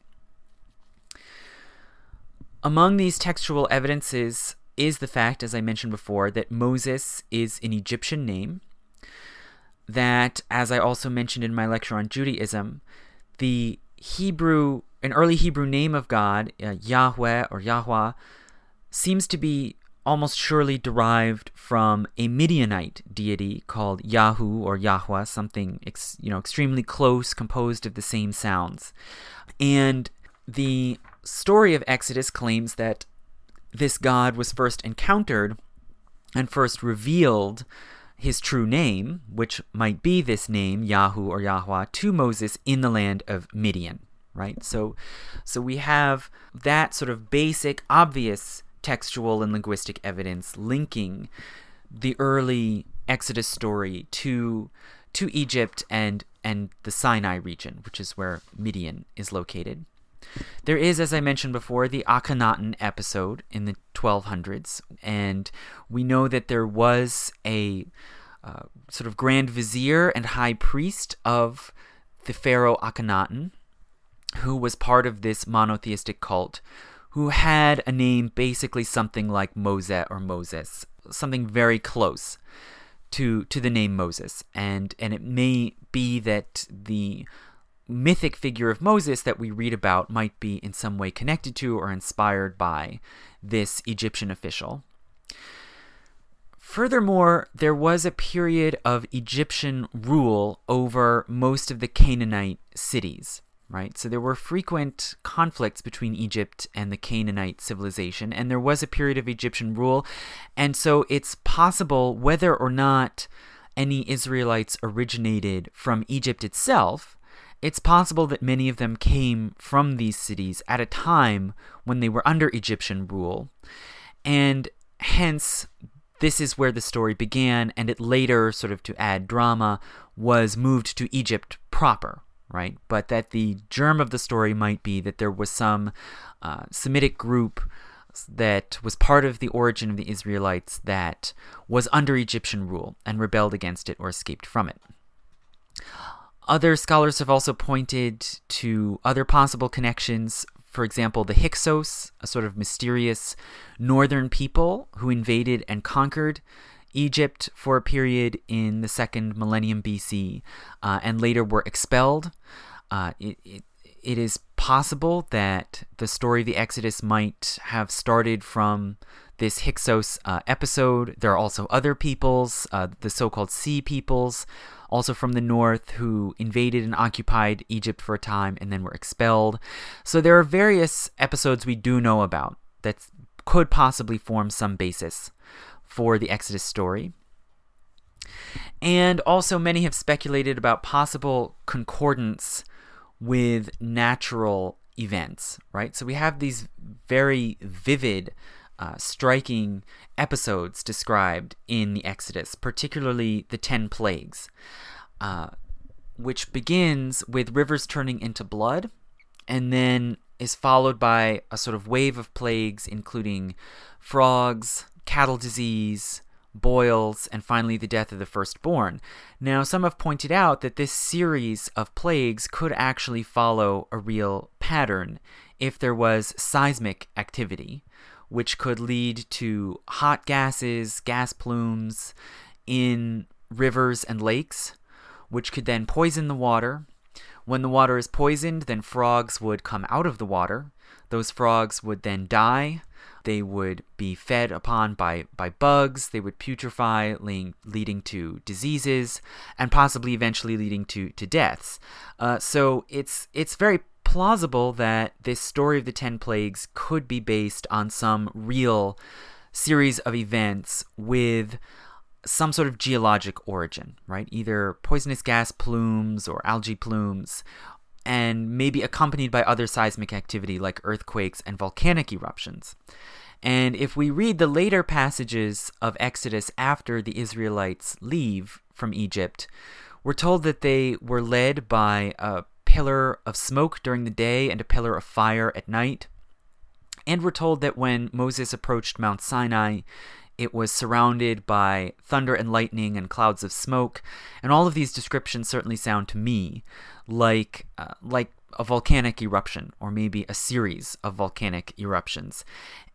Among these textual evidences is the fact, as I mentioned before, that Moses is an Egyptian name that, as I also mentioned in my lecture on Judaism, the Hebrew, an early Hebrew name of God, uh, Yahweh or Yahweh, seems to be almost surely derived from a Midianite deity called Yahu or Yahweh, something ex, you know extremely close, composed of the same sounds. And the story of Exodus claims that this god was first encountered and first revealed his true name, which might be this name, Yahu or Yahweh, to Moses in the land of Midian, right? So, so we have that sort of basic, obvious textual and linguistic evidence linking the early Exodus story to to Egypt and and the Sinai region, which is where Midian is located. There is, as I mentioned before, the Akhenaten episode in the 1200s, and we know that there was a uh, sort of grand vizier and high priest of the pharaoh Akhenaten, who was part of this monotheistic cult, who had a name basically something like Moses or Moses, something very close to to the name Moses, and and it may be that the mythic figure of Moses that we read about might be in some way connected to or inspired by this Egyptian official. Furthermore, there was a period of Egyptian rule over most of the Canaanite cities, right? So there were frequent conflicts between Egypt and the Canaanite civilization, and there was a period of Egyptian rule. And so it's possible whether or not any Israelites originated from Egypt itself, it's possible that many of them came from these cities at a time when they were under Egyptian rule. And hence, this is where the story began, and it later, sort of to add drama, was moved to Egypt proper, right? But that the germ of the story might be that there was some uh, Semitic group that was part of the origin of the Israelites that was under Egyptian rule and rebelled against it or escaped from it. Other scholars have also pointed to other possible connections for example, the Hyksos, a sort of mysterious northern people who invaded and conquered Egypt for a period in the second millennium BC uh, and later were expelled. Uh, it, it, it is possible that the story of the Exodus might have started from this Hyksos uh, episode. There are also other peoples, uh, the so called Sea peoples, also from the north, who invaded and occupied Egypt for a time and then were expelled. So there are various episodes we do know about that could possibly form some basis for the Exodus story. And also, many have speculated about possible concordance with natural events, right? So we have these very vivid uh, striking episodes described in the Exodus, particularly the 10 plagues, uh, which begins with rivers turning into blood and then is followed by a sort of wave of plagues, including frogs, cattle disease, boils, and finally the death of the firstborn. Now, some have pointed out that this series of plagues could actually follow a real pattern if there was seismic activity which could lead to hot gases, gas plumes in rivers and lakes, which could then poison the water. When the water is poisoned, then frogs would come out of the water. Those frogs would then die. They would be fed upon by, by bugs. They would putrefy, leading, leading to diseases, and possibly eventually leading to, to deaths. Uh, so it's it's very plausible that this story of the Ten Plagues could be based on some real series of events with some sort of geologic origin, right? Either poisonous gas plumes or algae plumes, and maybe accompanied by other seismic activity like earthquakes and volcanic eruptions. And if we read the later passages of Exodus after the Israelites leave from Egypt, we're told that they were led by a pillar of smoke during the day and a pillar of fire at night. And we're told that when Moses approached Mount Sinai, it was surrounded by thunder and lightning and clouds of smoke. And all of these descriptions certainly sound to me like uh, like a volcanic eruption or maybe a series of volcanic eruptions.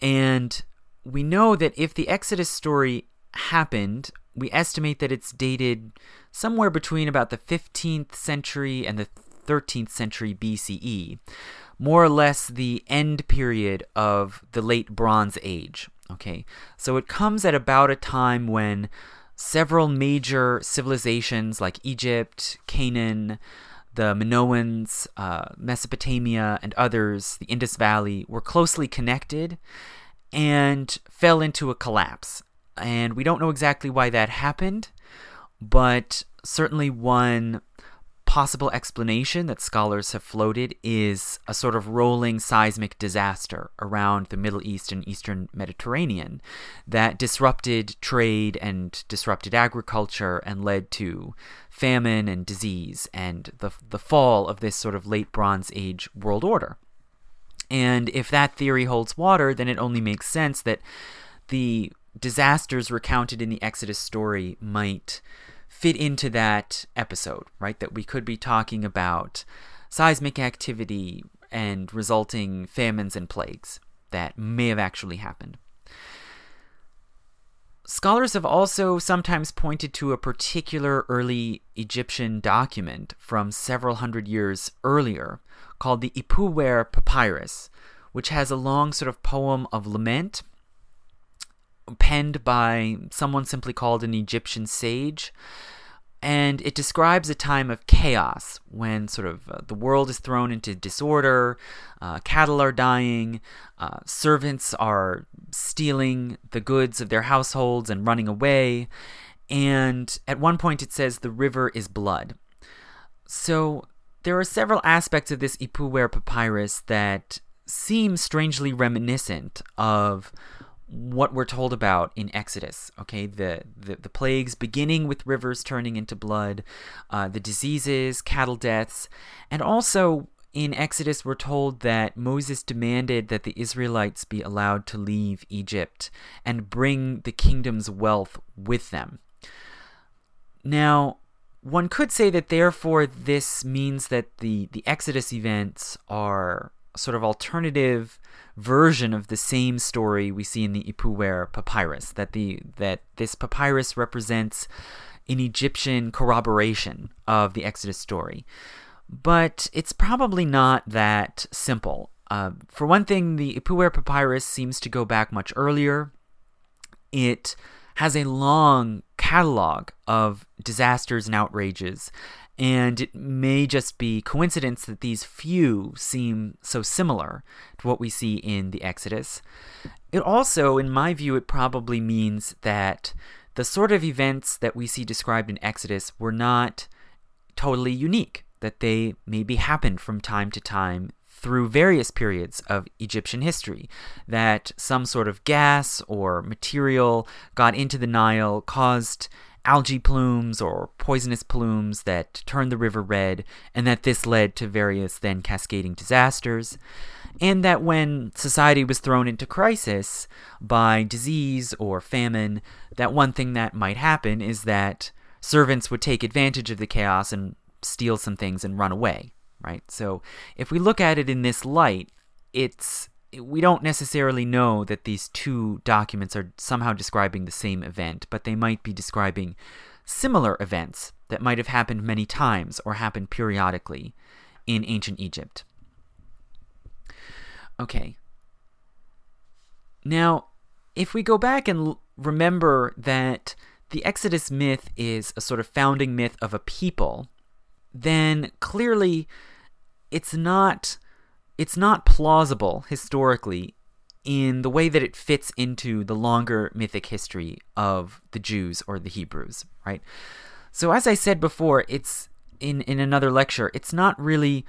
And we know that if the Exodus story happened, we estimate that it's dated somewhere between about the 15th century and the 13th century BCE, more or less the end period of the late Bronze Age. Okay, so it comes at about a time when several major civilizations like Egypt, Canaan, the Minoans, uh, Mesopotamia, and others, the Indus Valley, were closely connected and fell into a collapse. And we don't know exactly why that happened, but certainly one possible explanation that scholars have floated is a sort of rolling seismic disaster around the Middle East and Eastern Mediterranean that disrupted trade and disrupted agriculture and led to famine and disease and the, the fall of this sort of late Bronze Age world order. And if that theory holds water, then it only makes sense that the disasters recounted in the Exodus story might fit into that episode, right? That we could be talking about seismic activity and resulting famines and plagues that may have actually happened. Scholars have also sometimes pointed to a particular early Egyptian document from several hundred years earlier called the Ipuwer Papyrus, which has a long sort of poem of lament penned by someone simply called an Egyptian sage. And it describes a time of chaos when sort of uh, the world is thrown into disorder, uh, cattle are dying, uh, servants are stealing the goods of their households and running away. And at one point it says the river is blood. So there are several aspects of this Ipuwer papyrus that seem strangely reminiscent of what we're told about in Exodus. Okay, the the, the plagues beginning with rivers turning into blood, uh, the diseases, cattle deaths, and also in Exodus we're told that Moses demanded that the Israelites be allowed to leave Egypt and bring the kingdom's wealth with them. Now, one could say that therefore this means that the the Exodus events are sort of alternative version of the same story we see in the Ipuwer papyrus. That the that this papyrus represents an Egyptian corroboration of the Exodus story. But it's probably not that simple. Uh, for one thing, the Ipuwer papyrus seems to go back much earlier. It has a long catalog of disasters and outrages and it may just be coincidence that these few seem so similar to what we see in the Exodus. It also, in my view, it probably means that the sort of events that we see described in Exodus were not totally unique, that they maybe happened from time to time through various periods of Egyptian history, that some sort of gas or material got into the Nile, caused algae plumes or poisonous plumes that turned the river red, and that this led to various then cascading disasters. And that when society was thrown into crisis by disease or famine, that one thing that might happen is that servants would take advantage of the chaos and steal some things and run away, right? So if we look at it in this light, it's we don't necessarily know that these two documents are somehow describing the same event, but they might be describing similar events that might have happened many times or happened periodically in ancient Egypt. Okay. Now, if we go back and l- remember that the Exodus myth is a sort of founding myth of a people, then clearly it's not it's not plausible historically in the way that it fits into the longer mythic history of the Jews or the Hebrews, right? So as I said before, it's in in another lecture, it's not really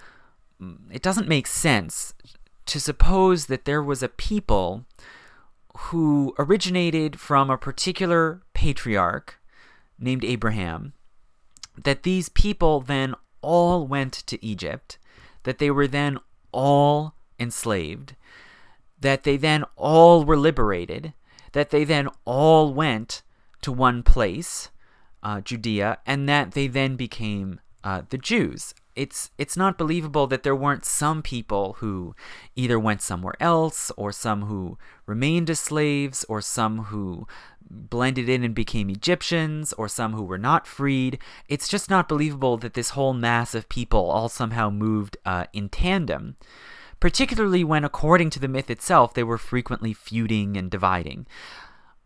mm, it doesn't make sense to suppose that there was a people who originated from a particular patriarch named Abraham that these people then all went to Egypt that they were then all enslaved, that they then all were liberated, that they then all went to one place, uh, Judea, and that they then became uh, the Jews. It's it's not believable that there weren't some people who either went somewhere else, or some who remained as slaves, or some who blended in and became Egyptians, or some who were not freed. It's just not believable that this whole mass of people all somehow moved uh, in tandem, particularly when, according to the myth itself, they were frequently feuding and dividing.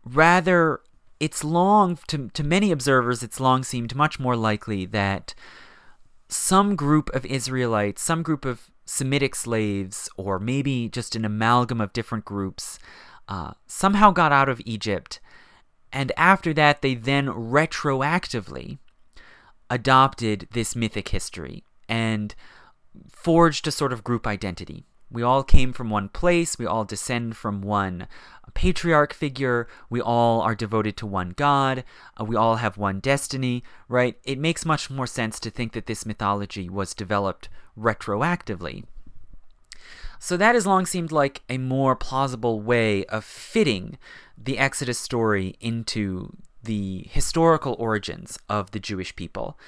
Rather, it's long, to, to many observers, it's long seemed much more likely that some group of Israelites, some group of Semitic slaves, or maybe just an amalgam of different groups, uh, somehow got out of Egypt and after that, they then retroactively adopted this mythic history and forged a sort of group identity. We all came from one place, we all descend from one patriarch figure, we all are devoted to one god, uh, we all have one destiny, right? It makes much more sense to think that this mythology was developed retroactively. So that has long seemed like a more plausible way of fitting the Exodus story into the historical origins of the Jewish people.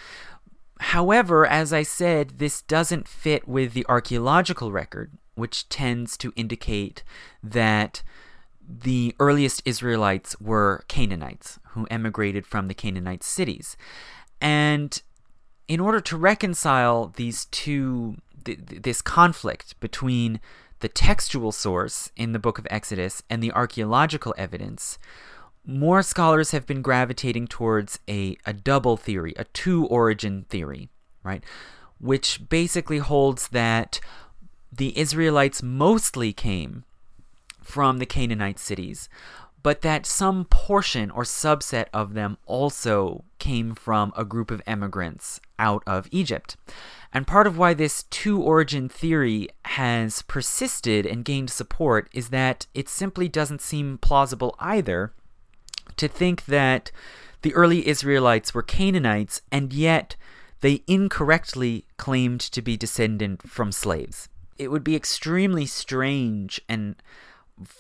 However, as I said, this doesn't fit with the archaeological record, which tends to indicate that the earliest Israelites were Canaanites who emigrated from the Canaanite cities. And in order to reconcile these two, th- this conflict between the textual source in the book of Exodus and the archaeological evidence, more scholars have been gravitating towards a, a double theory, a two origin theory, right? Which basically holds that the Israelites mostly came from the Canaanite cities, but that some portion or subset of them also came from a group of immigrants out of Egypt. And part of why this two origin theory has persisted and gained support is that it simply doesn't seem plausible either to think that the early Israelites were Canaanites and yet they incorrectly claimed to be descendant from slaves. It would be extremely strange and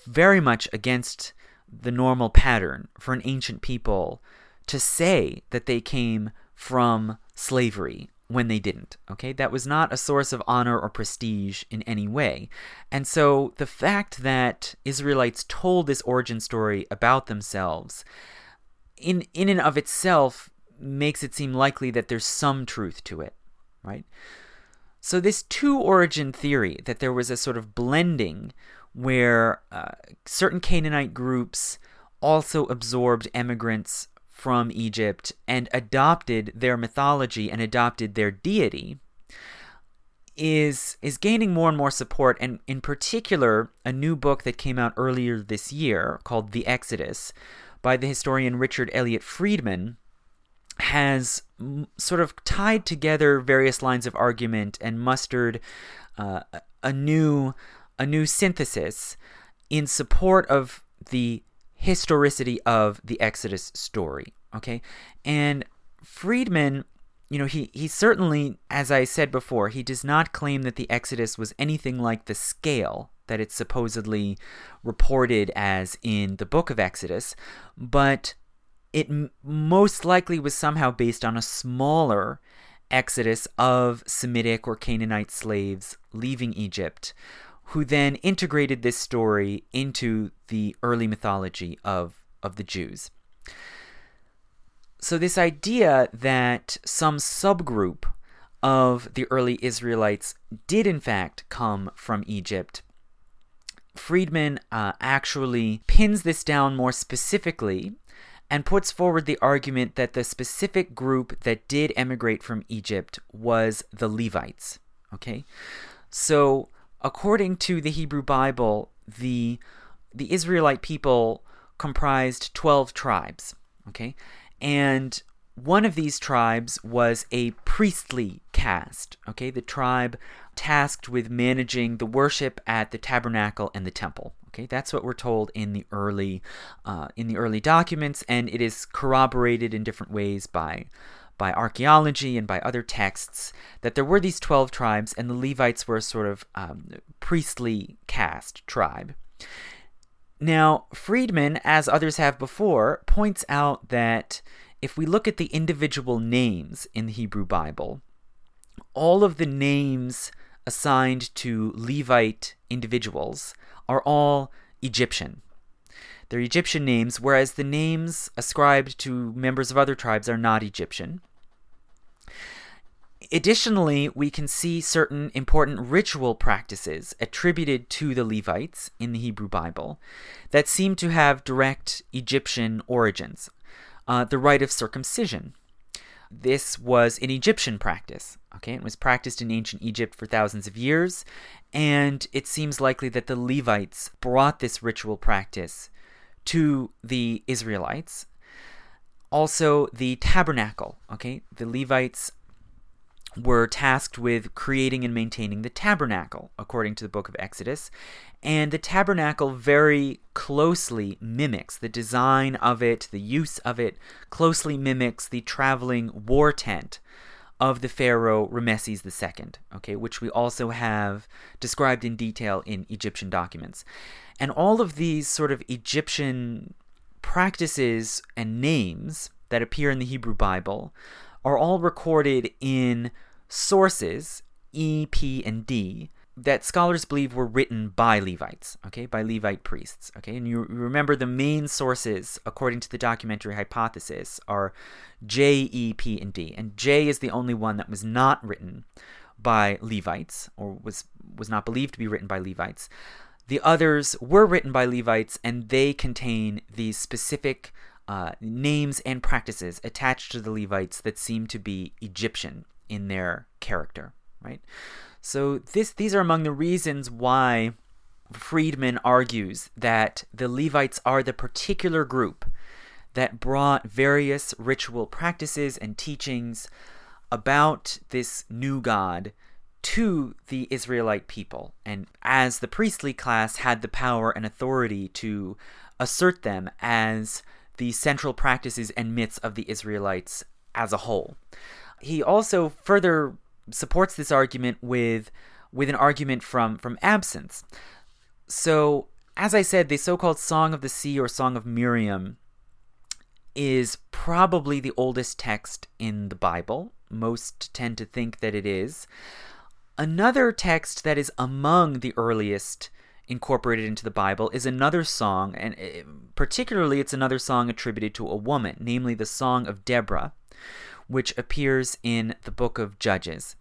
very much against the normal pattern for an ancient people to say that they came from slavery when they didn't. Okay, that was not a source of honor or prestige in any way. And so the fact that Israelites told this origin story about themselves in in and of itself makes it seem likely that there's some truth to it, right? So this two origin theory that there was a sort of blending where uh, certain Canaanite groups also absorbed immigrants from Egypt and adopted their mythology and adopted their deity is is gaining more and more support. And in particular a new book that came out earlier this year called The Exodus by the historian Richard Elliott Friedman has sort of tied together various lines of argument and mustered uh, a new a new synthesis in support of the historicity of the Exodus story. Okay, and Friedman, you know, he he certainly, as I said before, he does not claim that the Exodus was anything like the scale that it's supposedly reported as in the book of Exodus, but it m- most likely was somehow based on a smaller exodus of Semitic or Canaanite slaves leaving Egypt, who then integrated this story into the early mythology of, of the Jews. So, this idea that some subgroup of the early Israelites did, in fact, come from Egypt, Friedman uh, actually pins this down more specifically and puts forward the argument that the specific group that did emigrate from Egypt was the Levites. Okay? So, according to the Hebrew Bible, the the Israelite people comprised 12 tribes, okay? And one of these tribes was a priestly caste, okay? The tribe tasked with managing the worship at the tabernacle and the temple. Okay, that's what we're told in the early uh, in the early documents, and it is corroborated in different ways by by archaeology and by other texts that there were these 12 tribes, and the Levites were a sort of um, priestly caste tribe. Now, Friedman, as others have before, points out that if we look at the individual names in the Hebrew Bible, all of the names assigned to Levite individuals are all Egyptian. They're Egyptian names, whereas the names ascribed to members of other tribes are not Egyptian. Additionally, we can see certain important ritual practices attributed to the Levites in the Hebrew Bible that seem to have direct Egyptian origins. Uh, the rite of circumcision. This was an Egyptian practice. Okay, it was practiced in ancient Egypt for thousands of years, and it seems likely that the Levites brought this ritual practice to the Israelites. Also, the tabernacle. Okay, the Levites were tasked with creating and maintaining the tabernacle, according to the book of Exodus. And the tabernacle very closely mimics the design of it, the use of it, closely mimics the traveling war tent of the pharaoh Rameses II, okay, which we also have described in detail in Egyptian documents. And all of these sort of Egyptian practices and names that appear in the Hebrew Bible are all recorded in sources, E, P, and D, that scholars believe were written by Levites, okay, by Levite priests, okay. And you remember the main sources, according to the documentary hypothesis, are J, E, P, and D. And J is the only one that was not written by Levites, or was was not believed to be written by Levites. The others were written by Levites, and they contain these specific uh, names and practices attached to the Levites that seem to be Egyptian in their character, right? So this these are among the reasons why Friedman argues that the Levites are the particular group that brought various ritual practices and teachings about this new god to the Israelite people, and as the priestly class had the power and authority to assert them as the central practices and myths of the Israelites as a whole. He also further supports this argument with with an argument from from absence. So, as I said, the so-called Song of the Sea or Song of Miriam is probably the oldest text in the Bible. Most tend to think that it is. Another text that is among the earliest incorporated into the Bible is another song, and eh, particularly it's another song attributed to a woman, namely the Song of Deborah which appears in the book of Judges.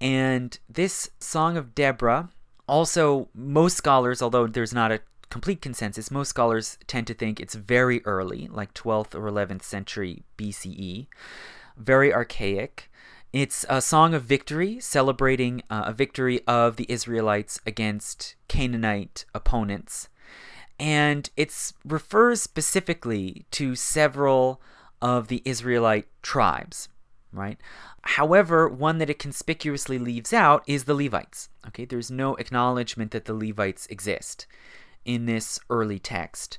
And this Song of Deborah, also, most scholars, although there's not a complete consensus, most scholars tend to think it's very early, like 12th or 11th century BCE, very archaic. It's a song of victory, celebrating uh, a victory of the Israelites against Canaanite opponents. And it refers specifically to several of the Israelite tribes, right? However, one that it conspicuously leaves out is the Levites. Okay, there's no acknowledgement that the Levites exist in this early text.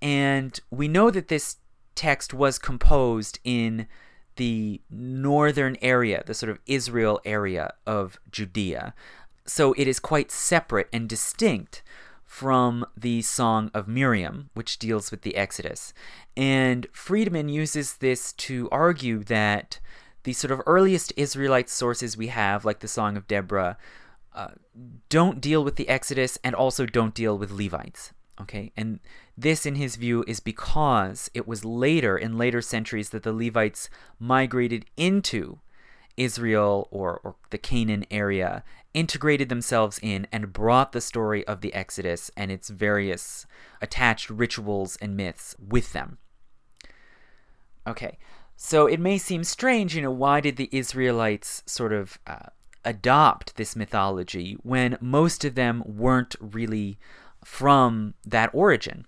And we know that this text was composed in the northern area, the sort of Israel area of Judea. So it is quite separate and distinct from the Song of Miriam, which deals with the Exodus. And Friedman uses this to argue that the sort of earliest Israelite sources we have, like the Song of Deborah, uh, don't deal with the Exodus and also don't deal with Levites. Okay, and this, in his view, is because it was later, in later centuries, that the Levites migrated into Israel or, or the Canaan area, integrated themselves in, and brought the story of the Exodus and its various attached rituals and myths with them. Okay, so it may seem strange, you know, why did the Israelites sort of uh, adopt this mythology when most of them weren't really from that origin?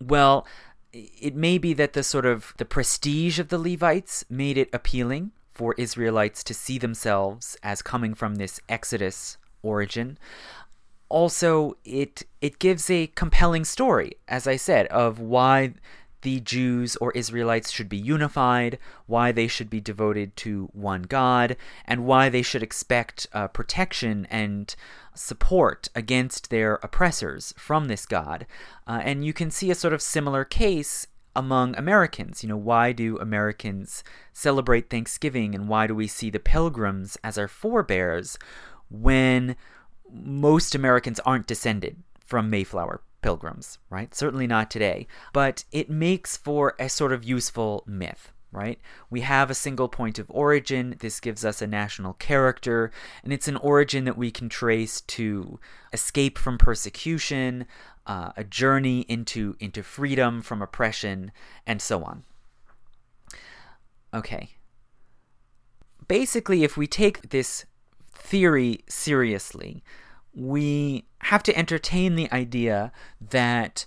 Well, it may be that the sort of the prestige of the Levites made it appealing for Israelites to see themselves as coming from this Exodus origin. Also, it it gives a compelling story, as I said, of why the Jews or Israelites should be unified, why they should be devoted to one God, and why they should expect uh, protection and support against their oppressors from this God. Uh, and you can see a sort of similar case among Americans. You know, why do Americans celebrate Thanksgiving and why do we see the pilgrims as our forebears when most Americans aren't descended from Mayflower pilgrims, right? Certainly not today. But it makes for a sort of useful myth right? We have a single point of origin. This gives us a national character, and it's an origin that we can trace to escape from persecution, uh, a journey into into freedom from oppression, and so on. Okay. Basically, if we take this theory seriously, we have to entertain the idea that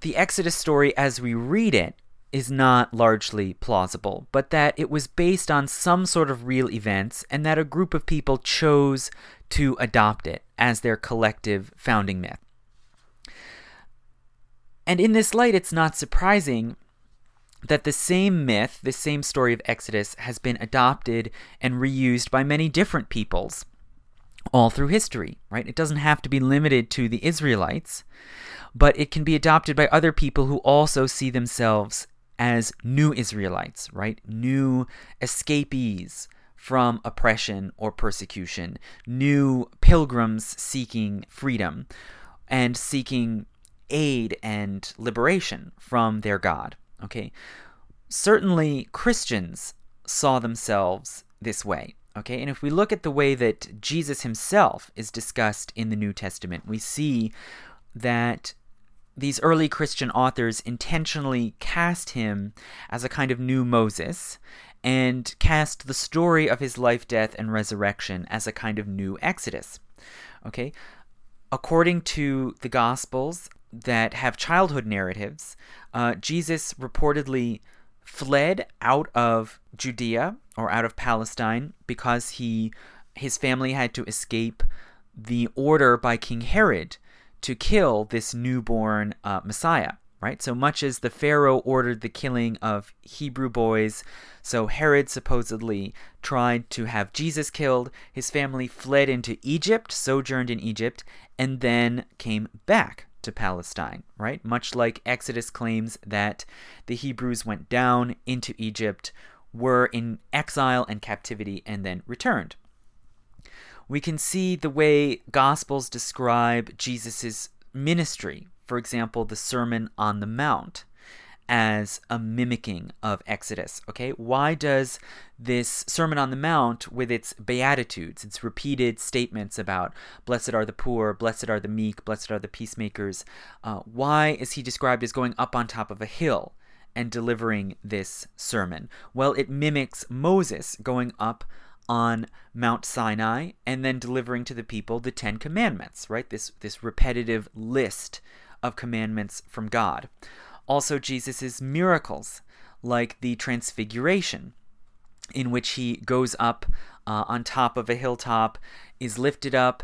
the Exodus story as we read it is not largely plausible, but that it was based on some sort of real events and that a group of people chose to adopt it as their collective founding myth. And in this light, it's not surprising that the same myth, the same story of Exodus, has been adopted and reused by many different peoples all through history, right? It doesn't have to be limited to the Israelites, but it can be adopted by other people who also see themselves as new Israelites, right? New escapees from oppression or persecution, new pilgrims seeking freedom and seeking aid and liberation from their God. Okay? Certainly, Christians saw themselves this way. Okay, and if we look at the way that Jesus himself is discussed in the New Testament, we see that these early Christian authors intentionally cast him as a kind of new Moses and cast the story of his life, death, and resurrection as a kind of new Exodus. Okay? According to the Gospels that have childhood narratives, uh, Jesus reportedly fled out of Judea or out of Palestine because he his family had to escape the order by King Herod to kill this newborn uh, Messiah, right? So much as the Pharaoh ordered the killing of Hebrew boys, so Herod supposedly tried to have Jesus killed. His family fled into Egypt, sojourned in Egypt, and then came back to Palestine, right? Much like Exodus claims that the Hebrews went down into Egypt, were in exile and captivity, and then returned. We can see the way Gospels describe Jesus' ministry, for example, the Sermon on the Mount, as a mimicking of Exodus. Okay, why does this Sermon on the Mount, with its beatitudes, its repeated statements about blessed are the poor, blessed are the meek, blessed are the peacemakers, uh, why is he described as going up on top of a hill? And delivering this sermon? Well, it mimics Moses going up on Mount Sinai and then delivering to the people the 10 commandments, right? This this repetitive list of commandments from God. Also Jesus' miracles like the transfiguration in which he goes up uh, on top of a hilltop, is lifted up,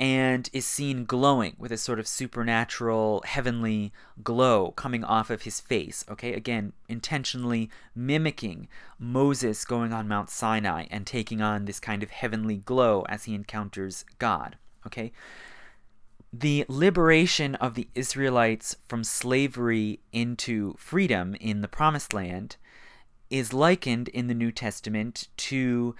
and is seen glowing with a sort of supernatural heavenly glow coming off of his face. Okay, again, intentionally mimicking Moses going on Mount Sinai and taking on this kind of heavenly glow as he encounters God. Okay, the liberation of the Israelites from slavery into freedom in the Promised Land is likened in the New Testament to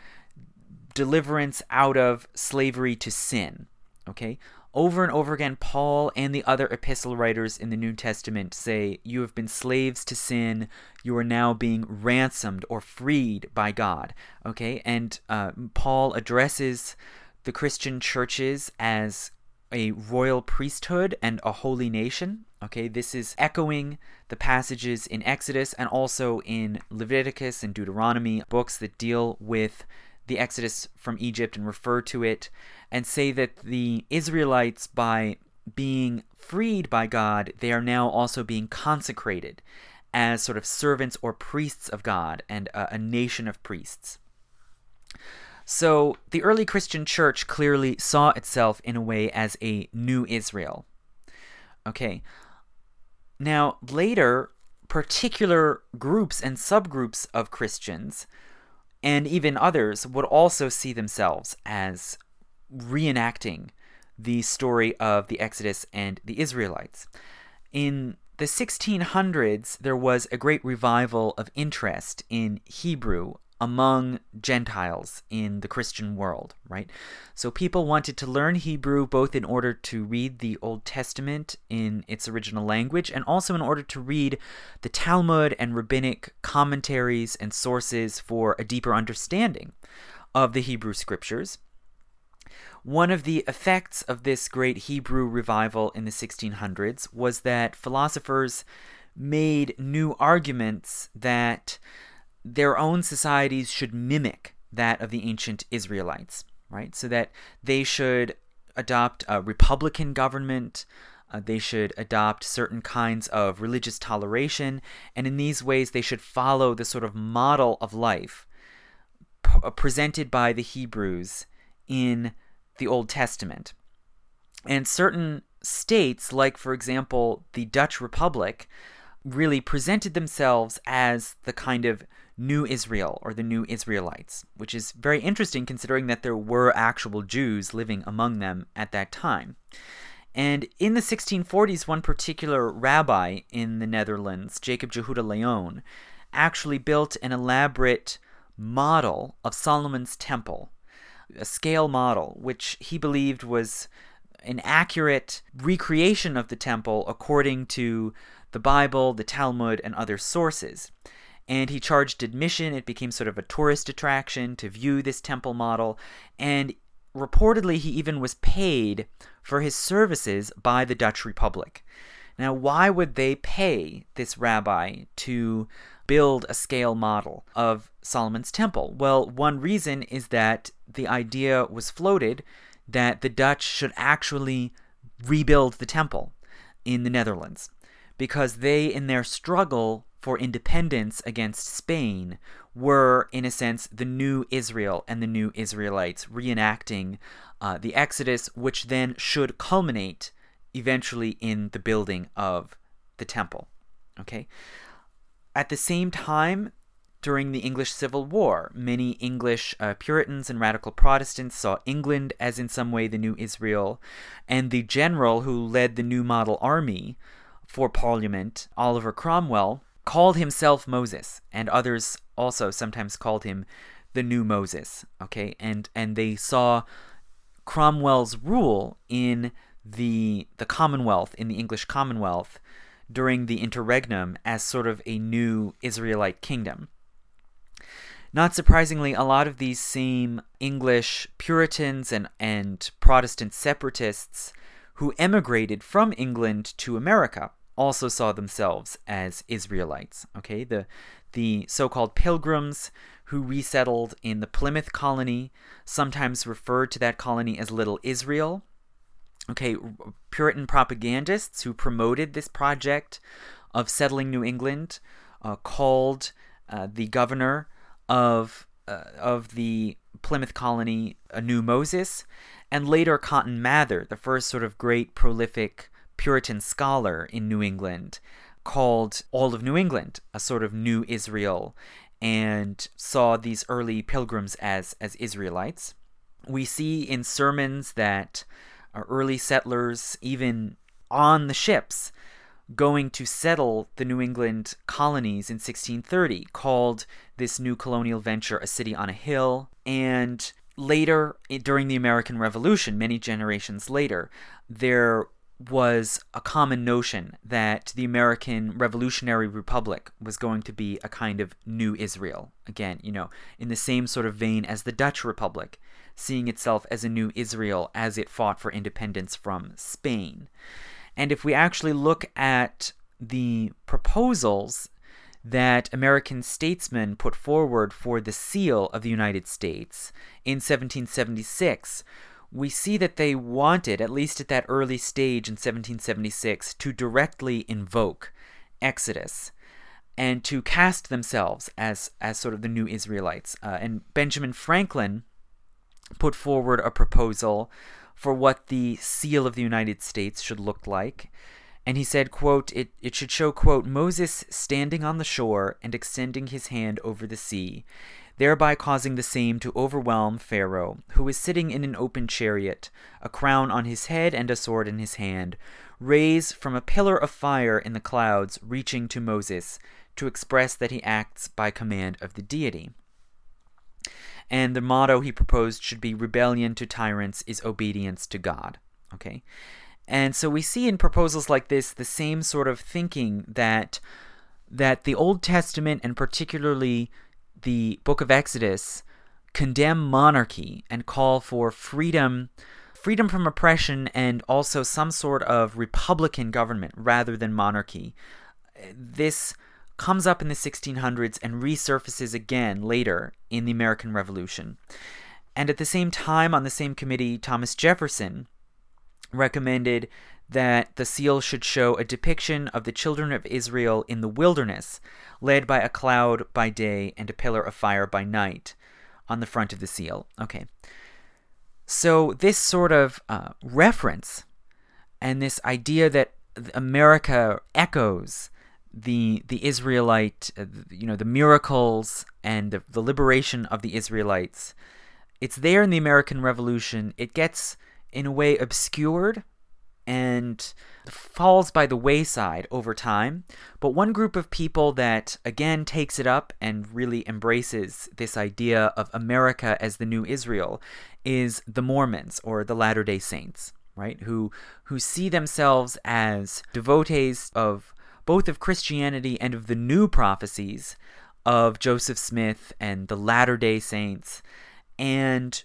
deliverance out of slavery to sin Okay? Over and over again, Paul and the other epistle writers in the New Testament say, You have been slaves to sin. You are now being ransomed or freed by God. Okay? And uh, Paul addresses the Christian churches as a royal priesthood and a holy nation. Okay, this is echoing the passages in Exodus and also in Leviticus and Deuteronomy, books that deal with the Exodus from Egypt and refer to it and say that the Israelites, by being freed by God, they are now also being consecrated as sort of servants or priests of God and a, a nation of priests. So the early Christian church clearly saw itself in a way as a new Israel. Okay. Now, later, particular groups and subgroups of Christians and even others would also see themselves as reenacting the story of the Exodus and the Israelites. In the 1600s, there was a great revival of interest in Hebrew among Gentiles in the Christian world, right? So people wanted to learn Hebrew both in order to read the Old Testament in its original language and also in order to read the Talmud and rabbinic commentaries and sources for a deeper understanding of the Hebrew scriptures. One of the effects of this great Hebrew revival in the 1600s was that philosophers made new arguments that their own societies should mimic that of the ancient Israelites, right? So that they should adopt a republican government, uh, they should adopt certain kinds of religious toleration, and in these ways they should follow the sort of model of life p- presented by the Hebrews in the Old Testament. And certain states, like, for example, the Dutch Republic, really presented themselves as the kind of new Israel or the new Israelites, which is very interesting considering that there were actual Jews living among them at that time. And in the 1640s, one particular rabbi in the Netherlands, Jacob Jehuda Leon, actually built an elaborate model of Solomon's temple, a scale model, which he believed was an accurate recreation of the temple according to the Bible, the Talmud, and other sources. And he charged admission. It became sort of a tourist attraction to view this temple model. And reportedly, he even was paid for his services by the Dutch Republic. Now, why would they pay this rabbi to build a scale model of Solomon's temple? Well, one reason is that the idea was floated that the Dutch should actually rebuild the temple in the Netherlands because they, in their struggle for independence against Spain, were, in a sense, the new Israel and the new Israelites reenacting uh, the Exodus, which then should culminate eventually in the building of the temple. Okay? At the same time, during the English Civil War, many English uh, Puritans and radical Protestants saw England as in some way the new Israel, and the general who led the new model army for Parliament, Oliver Cromwell, called himself Moses, and others also sometimes called him the new Moses. Okay, and and they saw Cromwell's rule in the the Commonwealth in the English Commonwealth during the interregnum as sort of a new Israelite kingdom. Not surprisingly, a lot of these same English Puritans and, and Protestant separatists who emigrated from England to America also saw themselves as Israelites. Okay, the the so-called pilgrims who resettled in the Plymouth colony sometimes referred to that colony as Little Israel. Okay, Puritan propagandists who promoted this project of settling New England uh, called uh, the governor of uh, of the Plymouth colony a new Moses, and later Cotton Mather, the first sort of great prolific Puritan scholar in New England, called all of New England a sort of new Israel, and saw these early pilgrims as as Israelites. We see in sermons that uh, early settlers, even on the ships, going to settle the New England colonies in 1630, called this new colonial venture a city on a hill. And later, during the American Revolution, many generations later, there was a common notion that the American Revolutionary Republic was going to be a kind of new Israel. Again, you know, in the same sort of vein as the Dutch Republic, seeing itself as a new Israel as it fought for independence from Spain. And if we actually look at the proposals that American statesmen put forward for the seal of the United States in 1776, we see that they wanted, at least at that early stage in 1776, to directly invoke Exodus and to cast themselves as, as sort of the new Israelites. Uh, and Benjamin Franklin put forward a proposal for what the seal of the United States should look like. And he said, quote, it, it should show, quote, Moses standing on the shore and extending his hand over the sea, thereby causing the same to overwhelm Pharaoh, who is sitting in an open chariot, a crown on his head and a sword in his hand, rays from a pillar of fire in the clouds reaching to Moses, to express that he acts by command of the deity and the motto he proposed should be rebellion to tyrants is obedience to God. Okay? And so we see in proposals like this the same sort of thinking that that the Old Testament and particularly the book of Exodus condemn monarchy and call for freedom freedom from oppression and also some sort of republican government rather than monarchy. This comes up in the 1600s and resurfaces again later in the American Revolution. And at the same time, on the same committee, Thomas Jefferson recommended that the seal should show a depiction of the children of Israel in the wilderness, led by a cloud by day and a pillar of fire by night on the front of the seal. Okay. So, this sort of uh, reference and this idea that America echoes the the Israelite, uh, you know, the miracles and the, the liberation of the Israelites. It's there in the American Revolution. It gets in a way obscured and falls by the wayside over time. But one group of people that again takes it up and really embraces this idea of America as the new Israel is the Mormons or the Latter-day Saints, right? Who who see themselves as devotees of both of Christianity and of the new prophecies of Joseph Smith and the Latter-day Saints and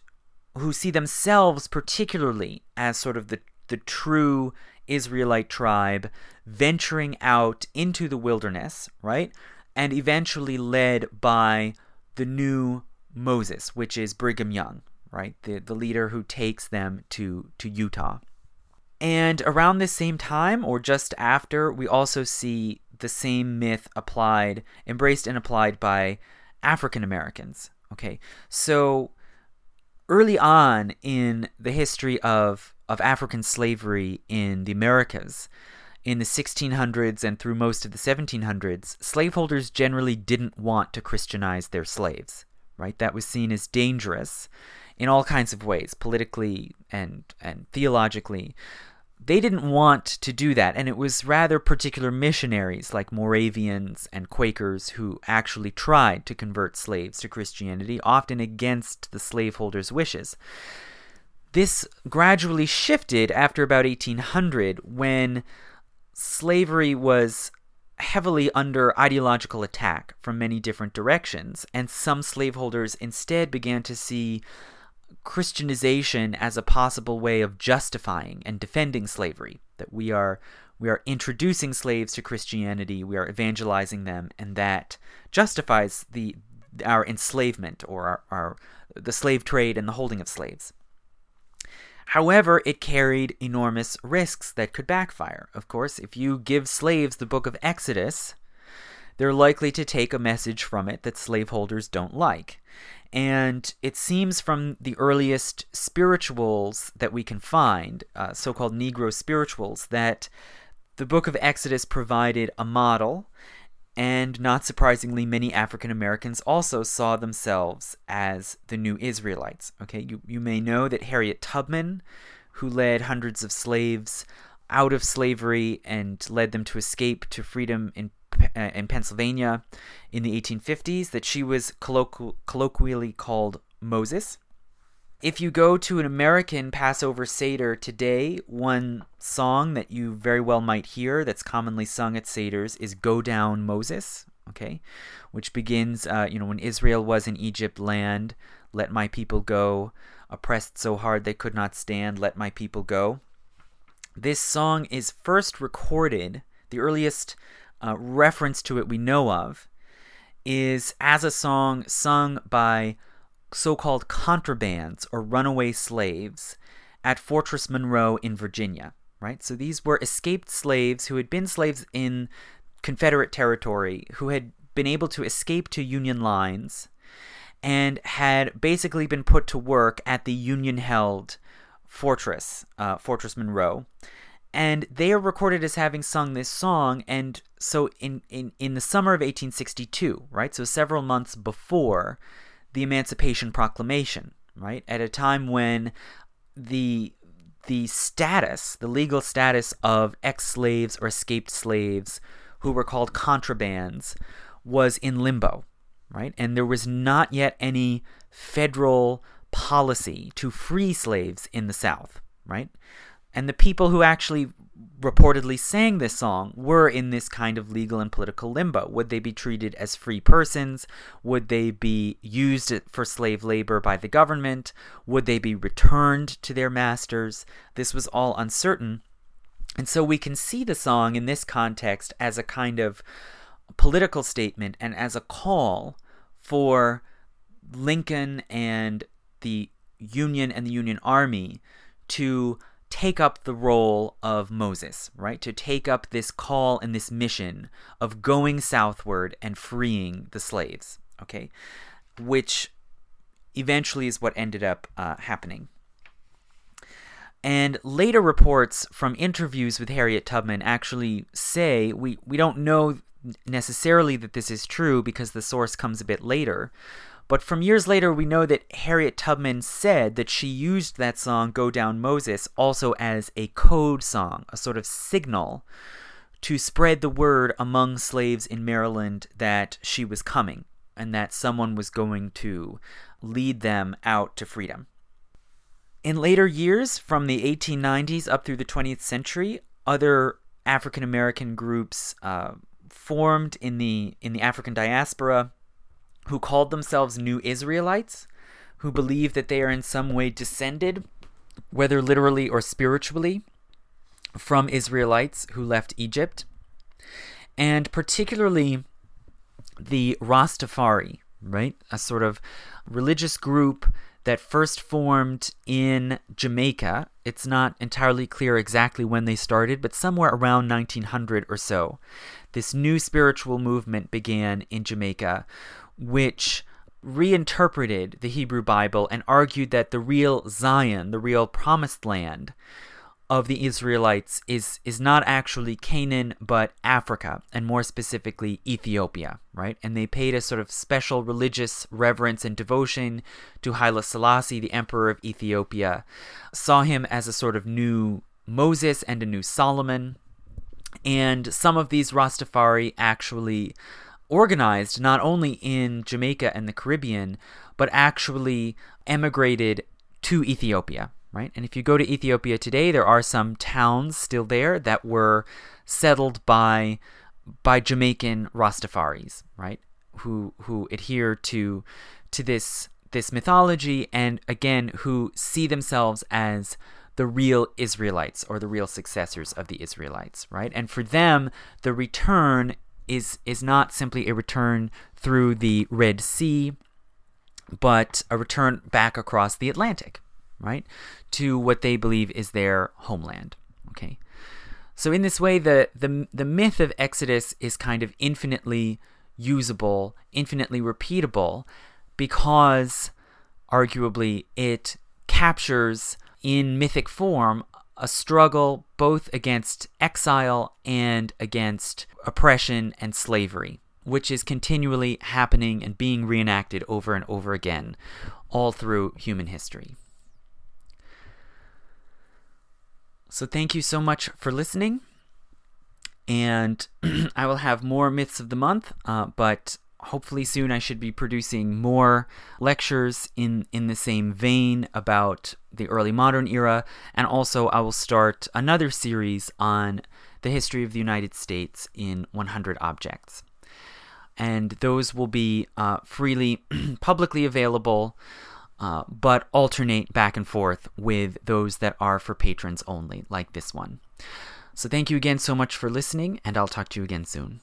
who see themselves particularly as sort of the the true Israelite tribe venturing out into the wilderness, right? And eventually led by the new Moses, which is Brigham Young, right? The, the leader who takes them to, to Utah. And around this same time, or just after, we also see the same myth applied, embraced and applied by African Americans. Okay, so early on in the history of, of African slavery in the Americas, in the 1600s and through most of the 1700s, slaveholders generally didn't want to Christianize their slaves, right? That was seen as dangerous in all kinds of ways, politically and, and theologically they didn't want to do that, and it was rather particular missionaries like Moravians and Quakers who actually tried to convert slaves to Christianity, often against the slaveholders' wishes. This gradually shifted after about 1800 when slavery was heavily under ideological attack from many different directions, and some slaveholders instead began to see Christianization as a possible way of justifying and defending slavery. That we are we are introducing slaves to Christianity, we are evangelizing them, and that justifies the our enslavement or our, our the slave trade and the holding of slaves. However, it carried enormous risks that could backfire. Of course, if you give slaves the book of Exodus, they're likely to take a message from it that slaveholders don't like. And it seems from the earliest spirituals that we can find, uh, so called Negro spirituals, that the book of Exodus provided a model, and not surprisingly, many African Americans also saw themselves as the new Israelites. Okay, you, you may know that Harriet Tubman, who led hundreds of slaves out of slavery and led them to escape to freedom in uh, in Pennsylvania in the 1850s that she was colloqu- colloquially called Moses. If you go to an American Passover Seder today, one song that you very well might hear that's commonly sung at Seders is Go Down Moses, okay, which begins, uh, you know, when Israel was in Egypt land, let my people go, oppressed so hard they could not stand, let my people go. This song is first recorded, the earliest uh, reference to it we know of is as a song sung by so called contrabands or runaway slaves at Fortress Monroe in Virginia, right? So these were escaped slaves who had been slaves in Confederate territory, who had been able to escape to Union lines and had basically been put to work at the Union held fortress, uh, Fortress Monroe and they are recorded as having sung this song and so in, in, in the summer of 1862 right so several months before the emancipation proclamation right? At a time when the the status the legal status of ex-slaves or escaped slaves who were called contrabands was in limbo right? And there was not yet any federal policy to free slaves in the south right? And the people who actually reportedly sang this song were in this kind of legal and political limbo. Would they be treated as free persons? Would they be used for slave labor by the government? Would they be returned to their masters? This was all uncertain. And so we can see the song in this context as a kind of political statement and as a call for Lincoln and the Union and the Union Army to take up the role of Moses, right? To take up this call and this mission of going southward and freeing the slaves, okay? Which eventually is what ended up uh, happening. And later reports from interviews with Harriet Tubman actually say we, we don't know necessarily that this is true because the source comes a bit later, But from years later, we know that Harriet Tubman said that she used that song, Go Down Moses, also as a code song, a sort of signal to spread the word among slaves in Maryland that she was coming and that someone was going to lead them out to freedom. In later years, from the 1890s up through the 20th century, other African American groups uh, formed in the in the African diaspora who called themselves New Israelites, who believe that they are in some way descended, whether literally or spiritually, from Israelites who left Egypt, and particularly the Rastafari, right? A sort of religious group that first formed in Jamaica. It's not entirely clear exactly when they started, but somewhere around 1900 or so. This new spiritual movement began in Jamaica, which reinterpreted the Hebrew Bible and argued that the real Zion, the real promised land, of the Israelites is is not actually Canaan but Africa and more specifically Ethiopia, right? And they paid a sort of special religious reverence and devotion to Haile Selassie, the emperor of Ethiopia, saw him as a sort of new Moses and a new Solomon. And some of these Rastafari actually organized not only in Jamaica and the Caribbean, but actually emigrated to Ethiopia, right? And if you go to Ethiopia today, there are some towns still there that were settled by by Jamaican Rastafaris, right? Who who adhere to to this this mythology and again who see themselves as the real Israelites or the real successors of the Israelites, right? And for them, the return is is not simply a return through the Red Sea, but a return back across the Atlantic, right? To what they believe is their homeland. Okay. So in this way, the, the, the myth of Exodus is kind of infinitely usable, infinitely repeatable, because arguably it captures in mythic form a struggle both against exile and against oppression and slavery, which is continually happening and being reenacted over and over again all through human history. So thank you so much for listening. And I will have more myths of the month, uh, but hopefully soon I should be producing more lectures in, in the same vein about the early modern era. And also, I will start another series on the history of the United States in 100 objects. And those will be uh, freely, publicly available uh, but alternate back and forth with those that are for patrons only, like this one. So thank you again so much for listening, and I'll talk to you again soon.